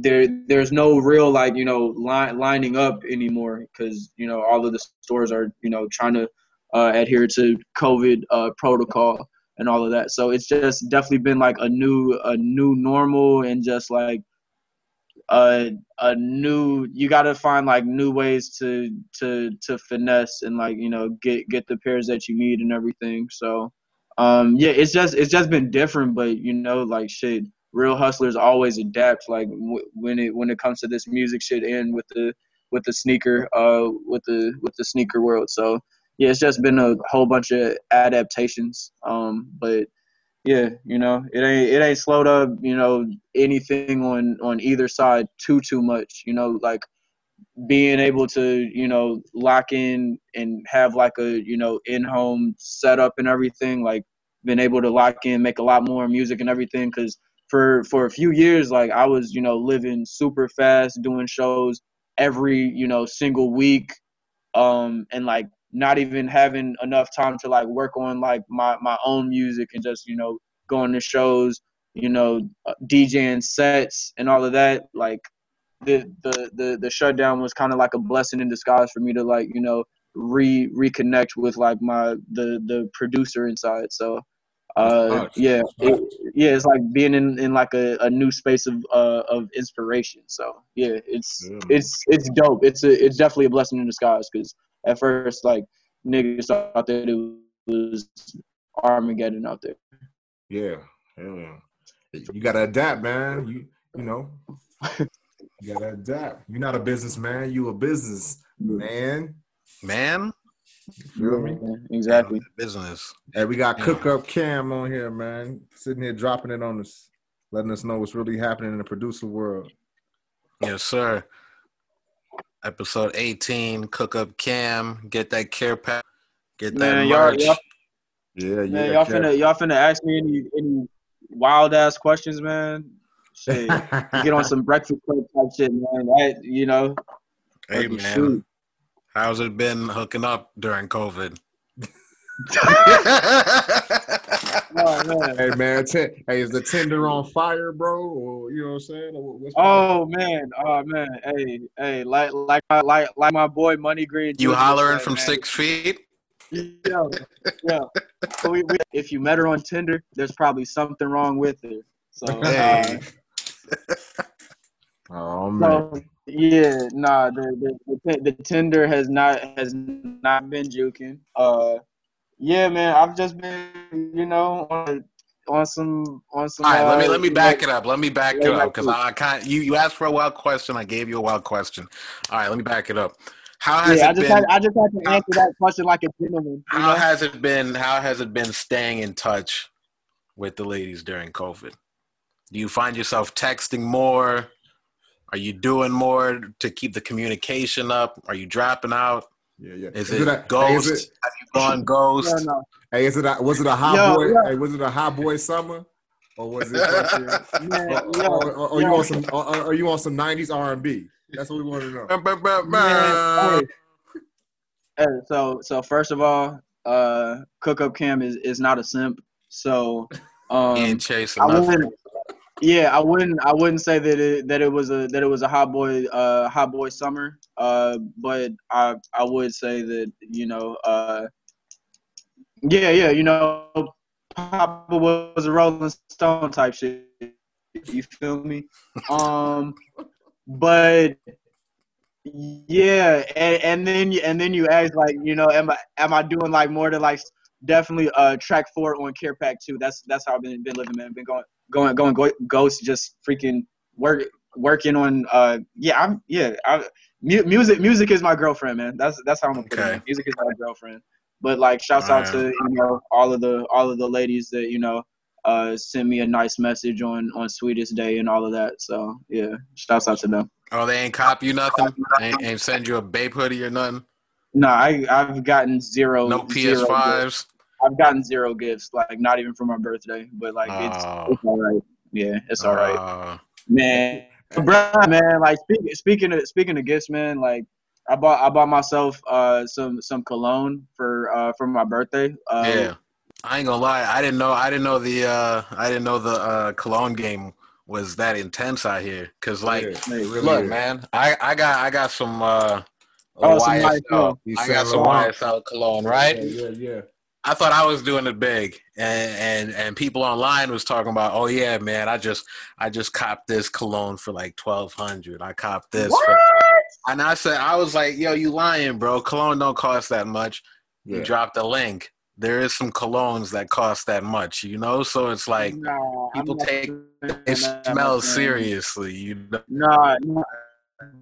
Speaker 3: there there's no real like you know line, lining up anymore because you know all of the stores are you know trying to uh, adhere to covid uh, protocol and all of that. So it's just definitely been like a new a new normal and just like a a new you got to find like new ways to to to finesse and like you know get get the pairs that you need and everything. So um yeah it's just it's just been different but you know like shit real hustlers always adapt like w- when it when it comes to this music shit and with the with the sneaker uh with the with the sneaker world. So yeah it's just been a whole bunch of adaptations um but yeah you know it ain't it ain't slowed up you know anything on on either side too too much you know like being able to you know lock in and have like a you know in-home setup and everything like been able to lock in make a lot more music and everything because for for a few years like i was you know living super fast doing shows every you know single week um and like not even having enough time to like work on like my my own music and just you know going to shows you know uh, djing sets and all of that like the the the, the shutdown was kind of like a blessing in disguise for me to like you know re reconnect with like my the the producer inside. So uh yeah it, yeah it's like being in in like a, a new space of uh of inspiration. So yeah it's
Speaker 1: Yeah.
Speaker 3: it's it's dope. It's a it's definitely a blessing in disguise because at first like niggas thought that it was armageddon out there
Speaker 1: Yeah, hell yeah. You gotta adapt, man. You you know, you gotta adapt. You're not a businessman. You a business man.
Speaker 2: man
Speaker 1: You feel me?
Speaker 3: Yeah, exactly
Speaker 2: business
Speaker 1: Hey, we got
Speaker 2: Yeah.
Speaker 1: Cook Up Cam on here, man. Sitting here dropping it on us letting us know what's really happening in the producer world.
Speaker 2: Yes, sir. Episode 18, Cook Up Cam, get that care pack, get that
Speaker 3: Man, y'all,
Speaker 2: merch.
Speaker 3: y'all,
Speaker 1: Yeah, yeah.
Speaker 3: man, y'all
Speaker 1: Kev.
Speaker 3: finna y'all finna ask me any any wild ass questions, man. Shit, [LAUGHS] you get on some breakfast club type shit, man. That you know,
Speaker 2: Hey man,
Speaker 3: shoot.
Speaker 2: how's it been hooking up during COVID? [LAUGHS] [LAUGHS]
Speaker 3: Oh man.
Speaker 1: hey man, t- hey, is the Tinder on fire, bro? Or you know what I'm saying? What's
Speaker 3: Oh man, oh man, hey, hey, like like my like like my boy Money Green.
Speaker 2: you hollering
Speaker 3: said,
Speaker 2: from
Speaker 3: man,
Speaker 2: six feet?
Speaker 3: Yo, yo. So we, we, if you met her on Tinder, there's probably something wrong with her. So, uh, [LAUGHS]
Speaker 1: Oh man.
Speaker 3: so yeah, nah, the, the the the Tinder has not has not been juking. Uh, yeah, man, I've just been, you know, on on some on some.
Speaker 2: all right. Let me
Speaker 3: uh,
Speaker 2: let me back it up. Let me back it up because. I can't. You you asked for a wild question. I gave you a wild question. All right. Let me back it up. How has
Speaker 3: Yeah, I just
Speaker 2: been?
Speaker 3: had I just had to answer that question like a gentleman.
Speaker 2: How
Speaker 3: know?
Speaker 2: has it been? How has it been staying in touch with the ladies during COVID? Do you find yourself texting more? Are you doing more to keep the communication up? Are you dropping out?
Speaker 1: Yeah, yeah.
Speaker 2: Is,
Speaker 1: Is
Speaker 2: it,
Speaker 1: a- hey,
Speaker 2: ghost?
Speaker 1: is it-
Speaker 2: Have you gone [LAUGHS] ghost?
Speaker 3: No, no.
Speaker 1: Hey, is it a, was it a hot
Speaker 3: Yo,
Speaker 1: boy?
Speaker 3: yo.
Speaker 1: Hey, was it a hot boy summer, or was it? fucking- [LAUGHS]
Speaker 3: Man,
Speaker 1: or,
Speaker 3: yo,
Speaker 1: or, or, or you
Speaker 3: yo.
Speaker 1: on some? Or, or are you on some '90s R&B? That's what we want to know.
Speaker 3: Man, hey. Hey, so so first of all, uh, Cook Up Cam is, is not a simp. So
Speaker 2: He
Speaker 3: um,
Speaker 2: ain't chasing
Speaker 3: I wouldn't. Yeah, I wouldn't. I wouldn't say that it that it was a that it was a hot boy uh hot boy summer. Uh, but I I would say that you know uh yeah yeah you know Papa was a Rolling Stone type shit. You feel me? Um, but yeah, and, and then you and then you ask like you know am I am I doing like more to like definitely uh track four on Care Pack two. That's that's how I've been been living man. Been going going going go, ghost just freaking work working on uh yeah I'm yeah I mu- music music is my girlfriend man. That's that's how I'm gonna put it.
Speaker 2: Okay.
Speaker 3: Music is my girlfriend. But like shouts out to you know all of the all of the ladies that you know uh send me a nice message on on Sweetest Day and all of that. So yeah, shouts out to them.
Speaker 2: Oh, they ain't cop you nothing? Ain't, ain't send you a babe hoodie or nothing?
Speaker 3: No, I I've gotten zero.
Speaker 2: No. PS5s?
Speaker 3: I've gotten zero gifts, like not even for my birthday. But like it's
Speaker 2: Oh.
Speaker 3: it's all right. Yeah, it's all right,
Speaker 2: Uh,
Speaker 3: man. Bro, man, like speaking speaking of speaking of gifts, man, like I bought I bought myself uh some some cologne for uh for my birthday. Uh,
Speaker 2: yeah. I ain't gonna lie. I didn't know. I didn't know the. Uh, I didn't know the uh, cologne game was that intense out here. Cause like,
Speaker 1: Yeah, really
Speaker 2: look,
Speaker 1: is.
Speaker 2: man, I, I got I got some. Uh,
Speaker 3: Oh, some
Speaker 2: YSL.
Speaker 3: YSL.
Speaker 1: You
Speaker 2: I got some
Speaker 1: Laurent.
Speaker 2: YSL cologne, right?
Speaker 1: Yeah, yeah, yeah.
Speaker 2: I thought I was doing it big, and and and people online was talking about, oh yeah, man, I just I just copped this cologne for like twelve hundred. I copped this, for, and I said I was like, yo, you lying, bro? Cologne don't cost that much. You
Speaker 1: Yeah.
Speaker 2: dropped a link. There is some colognes that cost that much, you know. So it's like
Speaker 3: Nah, I'm
Speaker 2: people take
Speaker 3: doing
Speaker 2: it smells seriously, you know.
Speaker 3: Nah, nah,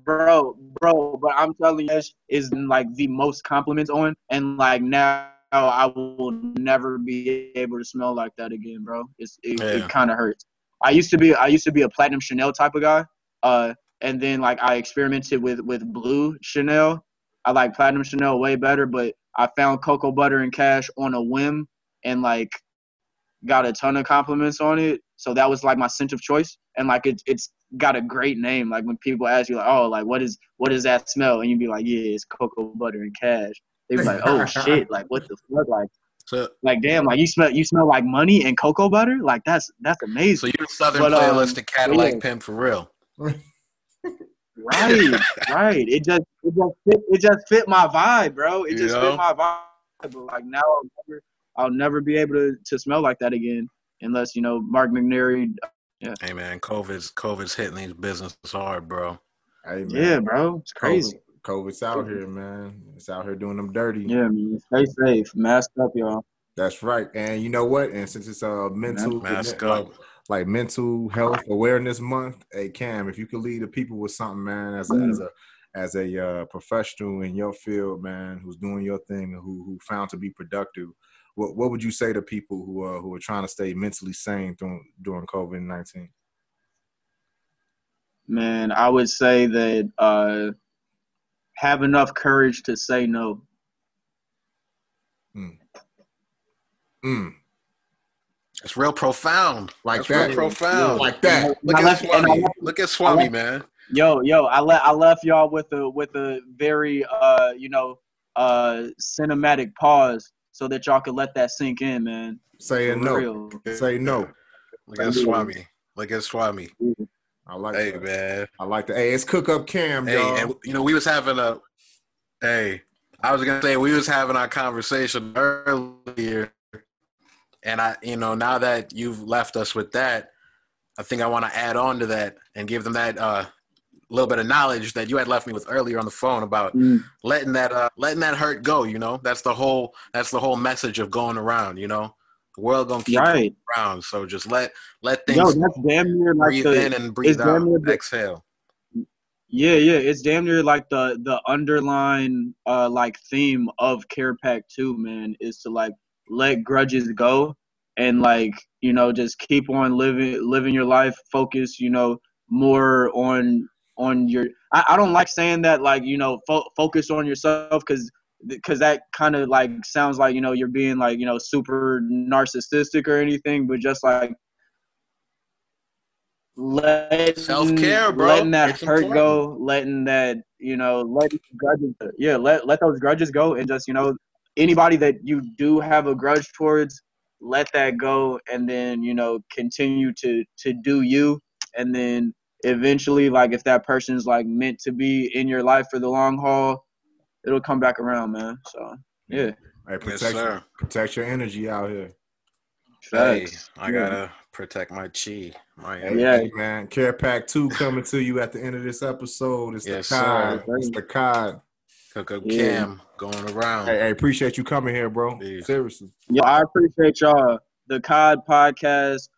Speaker 3: bro, bro. But I'm telling you, this is like the most compliments on, and like now I will never be able to smell like that again, bro. It's it,
Speaker 2: Yeah.
Speaker 3: it kind of hurts. I used to be I used to be a platinum Chanel type of guy, uh, and then like I experimented with with blue Chanel. I like platinum Chanel way better, but I found cocoa butter and cash on a whim, and like got a ton of compliments on it. So that was like my scent of choice, and like it, it's got a great name. Like when people ask you like, oh, like what is what is that smell, and you'd be like, yeah, it's cocoa butter and cash. They'd be like, oh shit, like what the fuck, like
Speaker 2: So
Speaker 3: like damn, like you smell you smell like money and cocoa butter, like that's that's amazing.
Speaker 2: so
Speaker 3: amazing.
Speaker 2: you're Southern
Speaker 3: But, um,
Speaker 2: playlist to Cadillac
Speaker 3: yeah.
Speaker 2: Pimp for real.
Speaker 3: Right, [LAUGHS] right. It just it just fit it just fit my vibe, bro. It
Speaker 2: You
Speaker 3: just
Speaker 2: know?
Speaker 3: fit my vibe. But like now I'll never I'll never be able to, to smell like that again unless, you know, Mark McNary Yeah.
Speaker 2: Hey man, COVID's COVID's hitting these businesses hard, bro.
Speaker 1: Hey, man.
Speaker 3: Yeah, bro. It's crazy.
Speaker 1: COVID, COVID's out here, man. It's out here doing them dirty.
Speaker 3: Yeah, man. Stay safe. Mask up, y'all.
Speaker 1: That's right. And you know what? And since it's a mental
Speaker 2: Mask
Speaker 1: like,
Speaker 2: up.
Speaker 1: like mental health awareness month, hey Cam, if you could lead the people with something, man, as a
Speaker 3: Mm.
Speaker 1: as a as a uh, professional in your field, man, who's doing your thing, who who found to be productive, what what would you say to people who uh, who are trying to stay mentally sane during during COVID nineteen?
Speaker 3: Man, I would say that uh, have enough courage to say no.
Speaker 1: Mm.
Speaker 2: It's real profound.
Speaker 1: Like
Speaker 2: That's
Speaker 1: that.
Speaker 2: Real profound.
Speaker 1: Like that.
Speaker 2: Look at
Speaker 3: left-
Speaker 2: Swami.
Speaker 3: left-
Speaker 2: Look at Swami,
Speaker 3: left-
Speaker 2: man.
Speaker 3: Yo, yo, I let I left y'all with a with a very uh you know uh cinematic pause so that y'all could let that sink in, man.
Speaker 1: Saying no.
Speaker 3: real.
Speaker 1: Say no.
Speaker 2: Look at Swami. Look at Swami.
Speaker 1: I like
Speaker 2: Hey,
Speaker 1: that.
Speaker 2: man.
Speaker 1: I like that. Hey, it's cook up cam,
Speaker 2: Hey,
Speaker 1: y'all.
Speaker 2: and you know, we was having a. Hey, I was gonna say we was having our conversation earlier, and I, you know, now that you've left us with that, I think I want to add on to that and give them that uh, little bit of knowledge that you had left me with earlier on the phone about
Speaker 3: Mm.
Speaker 2: letting that uh, letting that hurt go. You know, that's the whole that's the whole message of going around. You know, the world gonna keep
Speaker 3: Right.
Speaker 2: going around, so just let let things
Speaker 3: Yo, that's damn near like
Speaker 2: breathe
Speaker 3: the
Speaker 2: in and breathe out,
Speaker 3: near the-
Speaker 2: exhale.
Speaker 3: Yeah, yeah, it's damn near like the the underlying uh like theme of Care Pack 2, man, is to like let grudges go and like, you know, just keep on living living your life, focus, you know, more on on your I, I don't like saying that like, you know, fo- focus on yourself cuz because that kind of like sounds like, you know, you're being like, you know, super narcissistic or anything, but just like letting
Speaker 2: Self-care, bro.
Speaker 3: letting that
Speaker 2: It's
Speaker 3: hurt
Speaker 2: important.
Speaker 3: go, letting that you know, let grudges, yeah, let let those grudges go, and just you know, anybody that you do have a grudge towards, let that go, and then you know, continue to to do you, and then eventually, like if that person's like meant to be in your life for the long haul, it'll come back around, man. So yeah,
Speaker 1: Hey,
Speaker 2: Yes,
Speaker 1: protect,
Speaker 2: sir.
Speaker 1: protect your energy out here.
Speaker 2: Hey. I
Speaker 3: Yeah.
Speaker 2: gotta protect my chi. My
Speaker 1: Hey,
Speaker 3: Yeah.
Speaker 1: man. Care Pack 2 coming to you at the end of this episode. It's
Speaker 2: Yes,
Speaker 1: the COD.
Speaker 3: sir.
Speaker 1: It's the COD.
Speaker 2: Cook up
Speaker 3: Yeah.
Speaker 2: Cam going around.
Speaker 1: Hey, hey, appreciate you coming here, bro.
Speaker 2: Peace.
Speaker 1: Seriously.
Speaker 3: Yeah, I appreciate y'all. The COD podcast,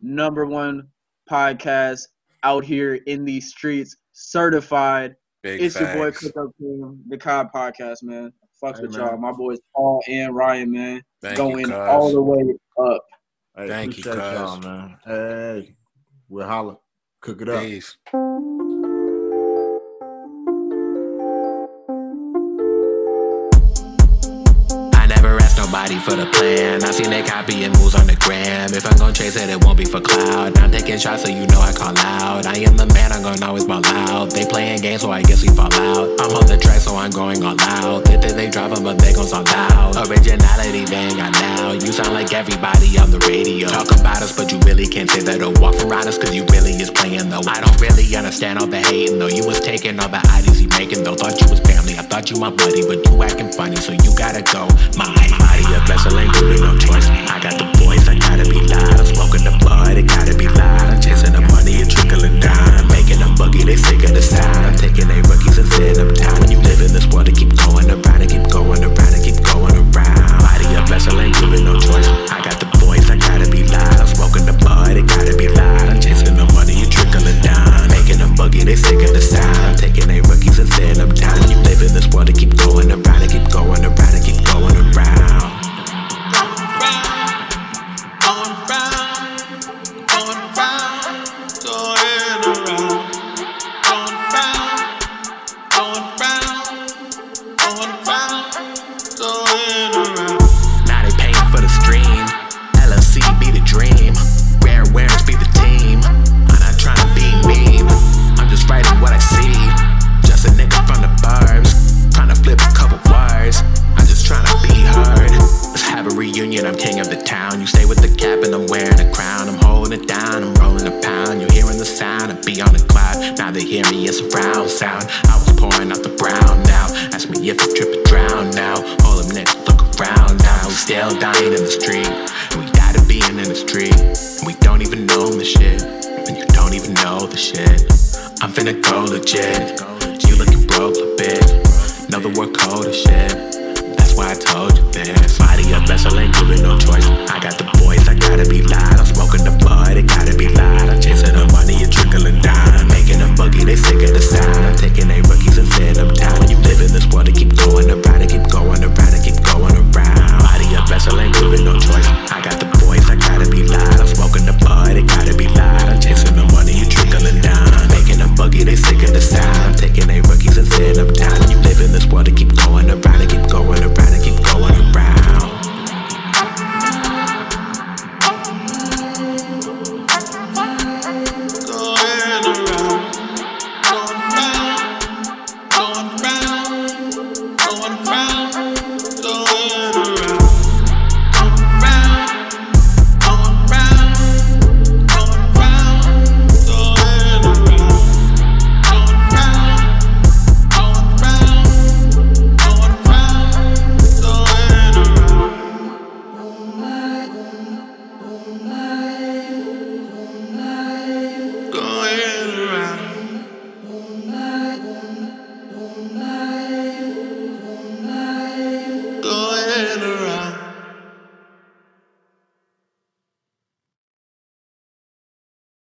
Speaker 3: number one podcast out here in these streets, certified.
Speaker 2: Big
Speaker 3: it's your boy. Cook Up Team, the COD podcast, man. Fucks
Speaker 1: Hey,
Speaker 3: with
Speaker 1: man.
Speaker 3: y'all. My boys Paul and Ryan, man.
Speaker 2: Thank
Speaker 3: going
Speaker 2: you,
Speaker 3: all the way up.
Speaker 1: Hey,
Speaker 2: Thank you, cuz.
Speaker 1: y'all, man. Hey, we'll holla. Cook it up.
Speaker 2: Peace.
Speaker 4: Nobody for the plan. I seen they copying moves on the gram. If I'm gon' chase it, it won't be for cloud. I'm taking shots, so you know I call out. I am the man, I'm gonna always ball out. They playing games, so I guess we fall out. I'm on the track, so I'm going all out. They think they 'em, but they gon' sound out. Originality, they ain't got now. You sound like everybody on the radio. Talk about us, but you really can't say that or walk around us, cause you really is playing though. I don't really understand all the hating though. You was taking all the ideas you making though. Thought you was family, I thought you my buddy, but you acting funny, so you gotta go. My body a vessel ain't giving no choice. I got the boys, I gotta be loud. I'm smoking the bud, it gotta be loud. I'm chasing the money, it trickling down. I'm Making them boogie, they sick of the sound. I'm taking they rookies and setting them down. And you live in this world to keep going around and keep going around and keep going around. Body a vessel ain't giving no choice. I got the voice, I gotta be loud. I'm smoking the bud, it gotta be loud. I'm chasing the money, it trickling down. Making them boogie, they sick of the sound. I'm taking they rookies and setting them down. And you live in this world to keep going around and keep going around and keep going around. Reunion. I'm king of the town. You stay with the cap and I'm wearing a crown. I'm holding it down. I'm rolling a pound. You're hearing the sound of be on the cloud. Now they hear me. It's a round sound. I was pouring out the brown now. Ask me if I trip or drown now. All them niggas look around now. We still dying in the street. And we gotta be in the street. And we don't even know the shit. And you don't even know the shit. I'm finna go legit. You looking broke a bit. Know the word code as shit why I told you this. Body your vessel ain't giving no choice. I got the boys, I gotta be loud. I'm smoking the bud, it gotta be loud. I'm chasing the money, it trickling down. I'm making them buggy, they sick of the sound. I'm taking they rookies and setting them down. You live in this world, it keep going around, it keep going around, it keep going around. Body your vessel ain't giving no choice. I got the boys, I gotta be loud. I'm smoking the bud, it gotta be loud. I'm chasing the money, you trickling down. I'm making them buggy, they sick of the sound. I'm taking they rookies and setting them down. You live in this world, it keep